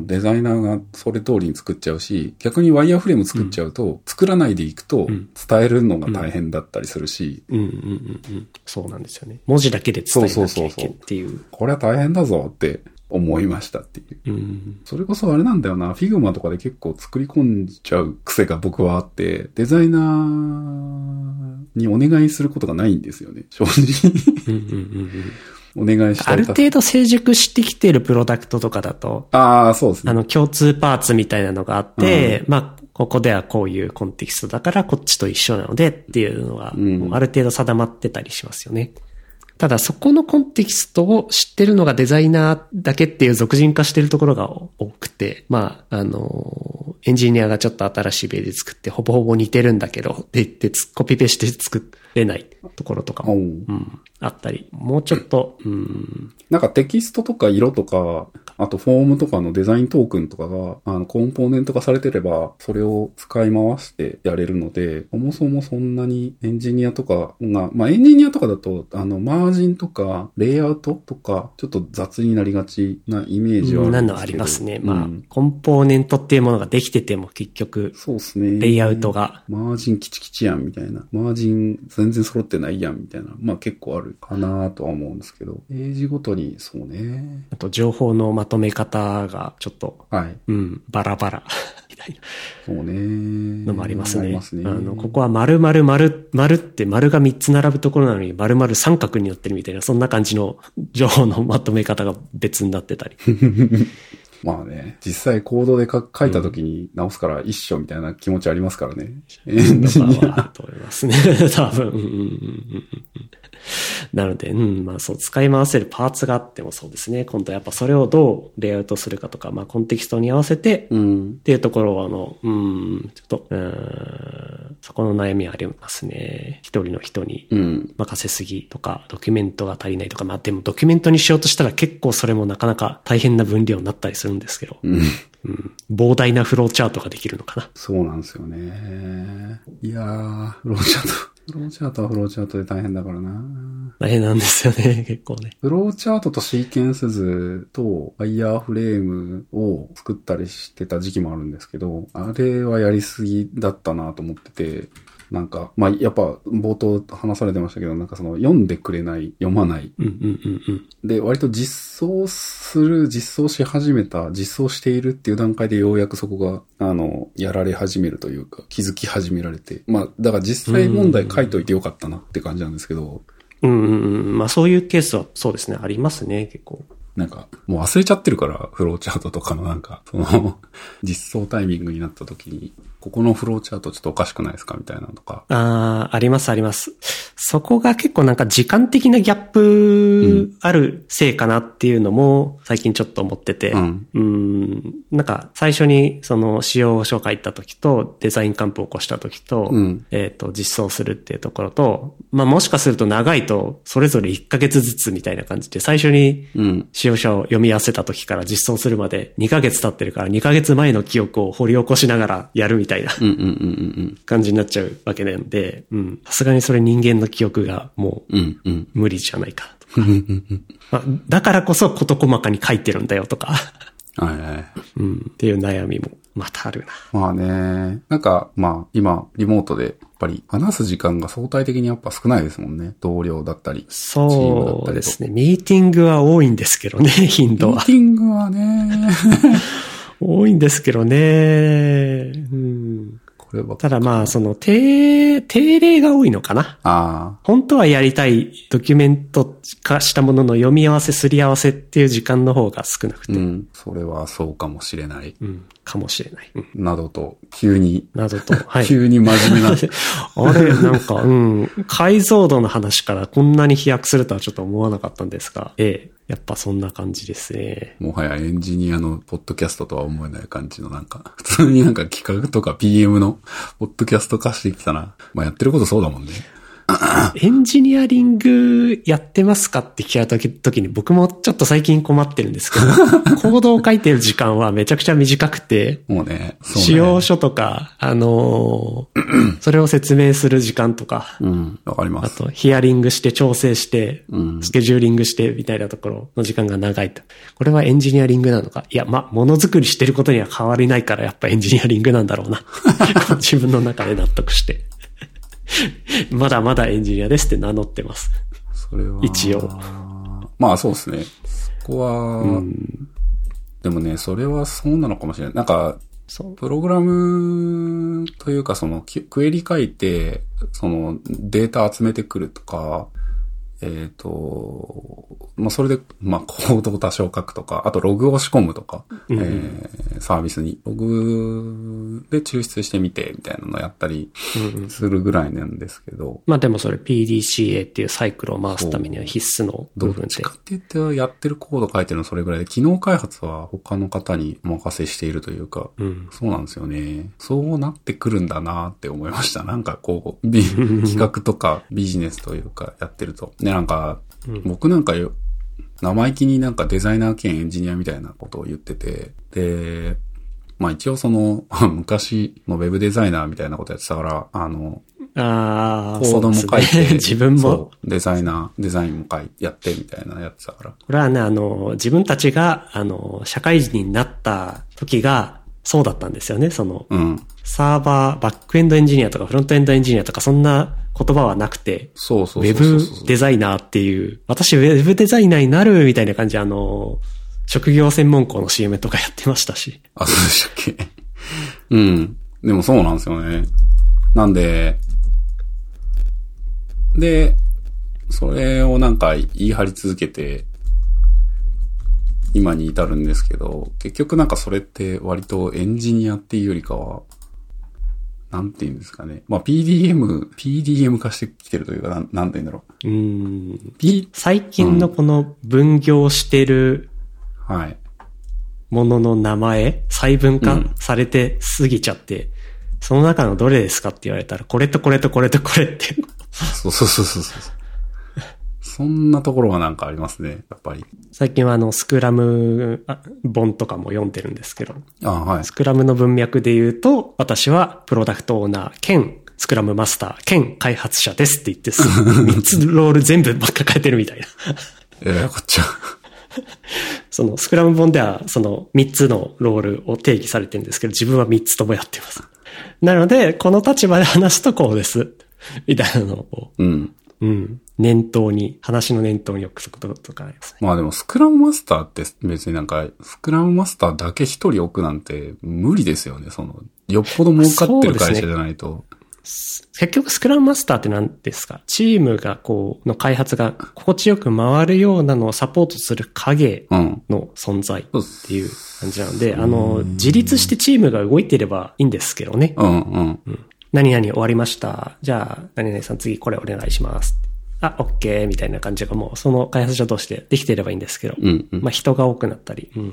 デザイナーがそれ通りに作っちゃうし、逆にワイヤーフレーム作っちゃうと、作らないでいくと、ん伝えるのが大変だったりするし、うんうんうんうん。そうなんですよね。文字だけで伝えなきゃいけんっていう。これは大変だぞって思いましたっていう。うん。それこそあれなんだよな、 Figma とかで結構作り込んじゃう癖が僕はあって、デザイナーにお願いすることがないんですよね。正直。うんうんうんうん。お願いしたいある程度成熟してきてるプロダクトとかだと、ああ、そうですね。あの、共通パーツみたいなのがあって、まあ、ここではこういうコンテキストだからこっちと一緒なのでっていうのが、ある程度定まってたりしますよね。ただそこのコンテキストを知ってるのがデザイナーだけっていう俗人化してるところが多くて、まあ、あの、エンジニアがちょっと新しいベース作ってほぼほぼ似てるんだけどって言ってつコピペして作れないところとかも、うん、あったり、もうちょっと、うん、なんかテキストとか色とか、あとフォームとかのデザイントークンとかが、あの、コンポーネント化されてれば、それを使い回してやれるので、そもそもそんなにエンジニアとかが、まあエンジニアとかだと、あの、マージンとか、レイアウトとか、ちょっと雑になりがちなイメージはあるんですけど。なのありますね。まあ、うんコンポーネントっていうものができてても結局、そうですね。レイアウトが、マージンキチキチやんみたいな。マージン全然揃ってないやんみたいな。まあ結構あるかなとは思うんですけど。ページごとにそうね。あと情報のまとめ方がちょっと、はい。うん、バラバラ、<laughs> みたいなそうね。のもありますね。あすね。あの、ここは丸々丸、丸って丸が3つ並ぶところなのに丸々三角になってるみたいな、そんな感じの情報のまとめ方が別になってたり。<laughs> まあね、実際コードでか書いた時に直すから一緒みたいな気持ちありますからね。エンジニア。と思いますね。<laughs> 多分。なので、うん、まあそう、使い回せるパーツがあってもそうですね。今度やっぱそれをどうレイアウトするかとか、まあコンテキストに合わせて、うん。っていうところは、あの、うん、ちょっと、うん、そこの悩みはありますね。一人の人にうん。任せすぎとか、ドキュメントが足りないとか、まあでもドキュメントにしようとしたら結構それもなかなか大変な分量になったりするんですけど、うん。うん、膨大なフローチャートができるのかな。そうなんですよね。いやー、フローチャート。フローチャートはフローチャートで大変だからな。大変なんですよね、<laughs> 結構ね。フローチャートとシーケンス図とワイヤーフレームを作ったりしてた時期もあるんですけど、あれはやりすぎだったなと思ってて、なんか、まあ、やっぱ冒頭話されてましたけど、なんかその読んでくれない、読まない。で、割と実装する、実装し始めた、実装しているっていう段階でようやくそこが、あの、やられ始めるというか、気づき始められて。まあ、だから実際問題書いといてよかったなって感じなんですけど、うんうんうん。まあそういうケースはそうですね、ありますね、結構。なんか、もう忘れちゃってるから、フローチャートとかのなんか、その、<laughs> 実装タイミングになった時に、ここのフローチャートちょっとおかしくないですかみたいなのとか。ああ、ありますあります。そこが結構なんか時間的なギャップあるせいかなっていうのも最近ちょっと思ってて、うん。うん、なんか最初にその仕様書書いた時とデザインカンプを起こした時と、うんえっ、と、実装するっていうところと、まあもしかすると長いとそれぞれ1ヶ月ずつみたいな感じで最初にうん。使用者を読み合わせた時から実装するまで2ヶ月経ってるから2ヶ月前の記憶を掘り起こしながらやるみたいな感じになっちゃうわけなんで、うん。さすがにそれ人間の記憶がもう。無理じゃないかとか。まあだからこそ事細かに書いてるんだよとか、はいはい。うん。っていう悩みもまたあるな。まあね、なんか、まあ、今、リモートで、やっぱり、話す時間が相対的にやっぱ少ないですもんね。同僚だったり。チームだったりとそうですね。ミーティングは多いんですけどね、頻度はミー。ティングはね、<laughs> 多いんですけどね。うん。ただまあ、その、定、定例が多いのかな。あ本当はやりたいドキュメント化したものの読み合わせ、すり合わせっていう時間の方が少なくあ、て、うん、うん。それはそうかもしれない。かもしれない。うんなどと、急に、などと、<laughs> はい。急に真面目な。<laughs> あれ、なんか、うん、解像度の話からこんなに飛躍するとはちょっと思わなかったんですが、ええ、やっぱそんな感じですね。もはやエンジニアのポッドキャストとは思えない感じのなんか、<laughs> 普通になんか企画とか PM のポッドキャスト化してきたな。まあやってることそうだもんね。<clears throat> エンジニアリングやってますか？って聞かれた時に僕もちょっと最近困ってるんですけど、コードを書いてる時間はめちゃくちゃ短くて、もうね。使用書とか、あのー <clears throat> それを説明する時間とか、うん、わかりまあす。とヒアリングして調整して、うんスケジューリングしてみたいなところの時間が長いと。これはエンジニアリングなのか？いや、ま、ものづくりしてることには変わりないからやっぱエンジニアリングなんだろうな。<laughs> 自分の中で納得して。<laughs> まだまだエンジニアですって名乗ってます。それは。一応。まあそうですね。そこは、でもね、それはそうなのかもしれない。なんか。プログラムというか、その、キクエリ書いて、その、データ集めてくるとか、えっ、と、まあ、それで、まあ、コードを多少書くとか、あとログを仕込むとか、うんうんえーサービスに、ログで抽出してみて、みたいなのをやったりうんうんするぐらいなんですけど、まあでもそれ PDCA っていうサイクルを回すためには必須のど部分で。っちかって言ってやってるコード書いてるのそれぐらいで、機能開発は他の方にお任せしているというか、うん。そうなんですよね。そうなってくるんだなって思いました。なんかこう、ビ <laughs> 企画とかビジネスというかやってると。ね、なんか、僕なんかよ、生意気になんかデザイナー兼エンジニアみたいなことを言ってて、で、まあ一応その、<laughs> 昔のウェブデザイナーみたいなことやってたから、あの、ああ、コードも書いて、<laughs> 自分も。デザイナー、デザインも書いやってみたいなやってたから。これはね、あの、自分たちが、あの、社会人になった時が、そうだったんですよね。その、うん。サーバー、バックエンドエンジニアとかフロントエンドエンジニアとかそんな言葉はなくて、そうそうウェブデザイナーっていう、私ウェブデザイナーになるみたいな感じで、あの、職業専門校の CM とかやってましたし。あ、そうでしたっけ？うん。でもそうなんですよね。なんで、で、それをなんか言い張り続けて、今に至るんですけど、結局なんかそれって割とエンジニアっていうよりかは、なんて言うんですかね。まあ PDM、PDM 化してきてるというか、なんなんて言うんだろう。うん。P、最近のこの分業してるはい。ものの名前、細分化うんされて過ぎちゃって、その中のどれですかって言われたら、これとこれとこれとこれって。そうそうそうそうそう。そんなところがなんかありますね、やっぱり。最近はあの、スクラムあ本とかも読んでるんですけど、あはいス。クラムの文脈で言うと、私はプロダクトオーナー兼スクラムマスター兼開発者ですって言ってす、<laughs> 3つロール全部ばっか変えてるみたいな。えらいこっちゃ。<laughs> そのスクラム本ではその3つのロールを定義されてるんですけど、自分は3つともやってます。なので、この立場で話すとこうです。みたいなのを、うん。うん。念頭に、話の念頭に置くこととかありますね。まあでもスクラムマスターって別になんか、スクラムマスターだけ一人置くなんて無理ですよね。その、よっぽど儲かってる会社じゃないと。結局スクラムマスターって何ですか？チームがこう、の開発が心地よく回るようなのをサポートする影うん。の存在っていう感じなので、あの、自立してチームが動いてればいいんですけどね。うんうん。何々終わりました。じゃあ、何々さん次これお願いします。あ、OK みたいな感じがもう、その開発者同士でできてればいいんですけど、うんうん。まあ人が多くなったり、うん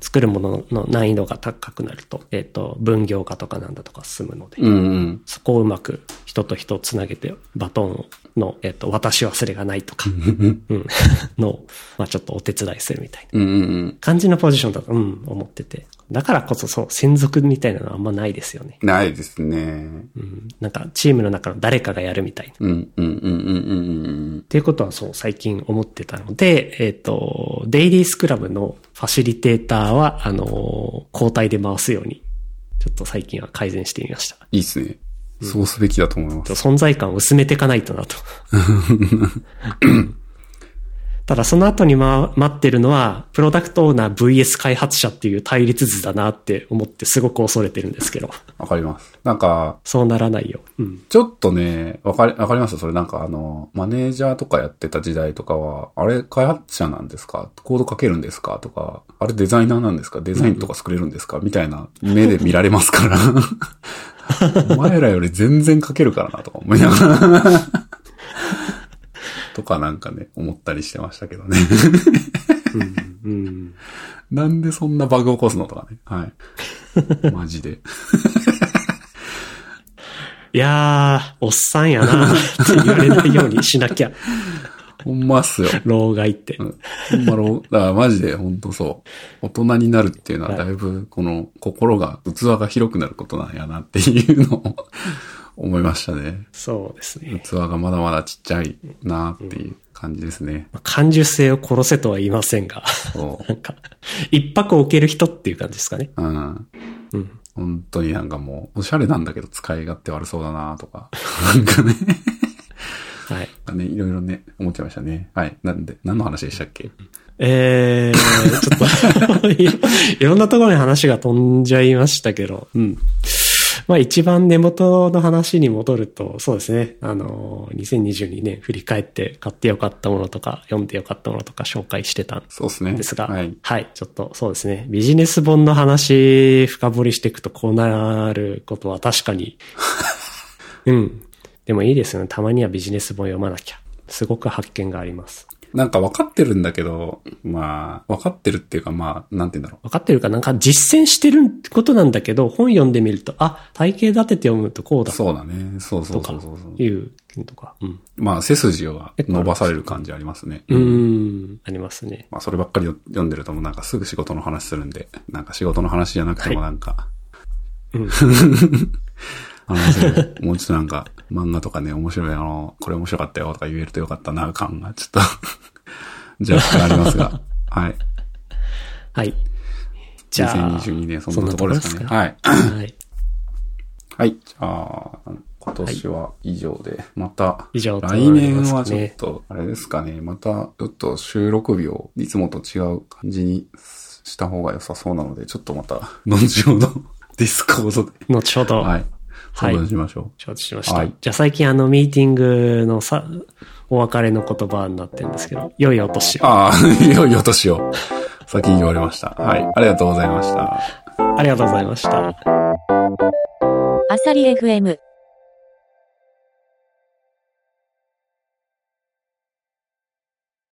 作るものの難易度が高くなると、えっ、と、分業化とかなんだとか進むので、うんうん。そこをうまく人と人をつなげて、バトンの、えっ、と、渡し忘れがないとか、うん、<laughs> の、まあちょっとお手伝いするみたいな。感じのポジションだと、うん、思ってて。だからこそそう、専属みたいなのはあんまないですよね。ないですね。うん、なんか、チームの中の誰かがやるみたいな。うんうんうんうんうんうん。っていうことはそう、最近思ってたので、えっ、と、デイリースクラムのファシリテーターは、あの交代で回すように、ちょっと最近は改善してみました。いいっすね。そうすべきだと思います。存在感を薄めていかないとなと。<laughs> ただその後に、ま、待ってるのは、プロダクトオーナー VS 開発者っていう対立図だなって思ってすごく恐れてるんですけど。わかります。なんか、そうならないよ。うん。ちょっとね、わかり、わかりますそれなんかあの、マネージャーとかやってた時代とかは、あれ開発者なんですか？コード書けるんですか？とか、あれデザイナーなんですか？デザインとか作れるんですか？みたいな目で見られますから。<laughs> お前らより全然書けるからなとか思いながら。とかなんかね、思ったりしてましたけどね。うん。うん。なんでそんなバグ起こすのとかね。はい。<laughs> マジで。いやー、おっさんやなって言われないようにしなきゃ。ほんまっすよ。老害って。うんほんまろ、だからマジでほんとそう。大人になるっていうのはだいぶ、この心が、器が広くなることなんやなっていうのを思いましたね。そうですね。器がまだまだちっちゃいなっていう感じですね。まあ感受性を殺せとは言いませんが、そ <laughs> なんか、一泊置ける人っていう感じですかね。う。うん。うん。本当になんかもう、おしゃれなんだけど使い勝手悪そうだなとか。<laughs> なんかね。はい。ね、いろいろね、思っちゃいましたね。はい。なんで、何の話でしたっけ？えー、ちょっと <laughs> い、いろんなところに話が飛んじゃいましたけど、うん。まあ一番根元の話に戻ると、そうですね。あの、2022年振り返って買ってよかったものとか、読んでよかったものとか紹介してたんそうですね。ですが、はい。ちょっとそうですね。ビジネス本の話深掘りしていくとこうなることは確かに。<laughs> うん。でもいいですよね。たまにはビジネス本読まなきゃ。すごく発見があります。なんか分かってるんだけど、まあ、分かってるっていうかまあ、なんて言うんだろう。分かってるかなんか実践してることなんだけど、本読んでみると、あ、体系立てて読むとこうだそうだね。そうそうそうそうそう。いうとか。うん。まあ、背筋は伸ばされる感じありますね。うーん、ありますね。まあ、そればっかり読んでるともうなんかすぐ仕事の話するんで、なんか仕事の話じゃなくてもなんか、うん。<laughs> あの、もうちょっとなんか、漫画とかね、面白い、あの、これ面白かったよとか言えるとよかったな、感がちょっと <laughs> 若干ありますが、はい。はい。じゃあ、2022年そんなところですかね。はい。はい。<coughs> はい。じゃあ、今年は以上で、また、以上とな来り年はちょっ。と、あれですかね、また、ちょっと収録日をいつもと違う感じにした方が良さそうなので、ちょっとまた、後ほど、 Discord で、後ほど、はい。はい相談しましょ承知しました。はいじゃあ最近あのミーティングのさ、お別れの言葉になってるんですけど、良いお年う。を。ああ、<laughs> いよいよ年を、先に言われました。はい。ありがとうございました。ありがとうございました。アサリ FM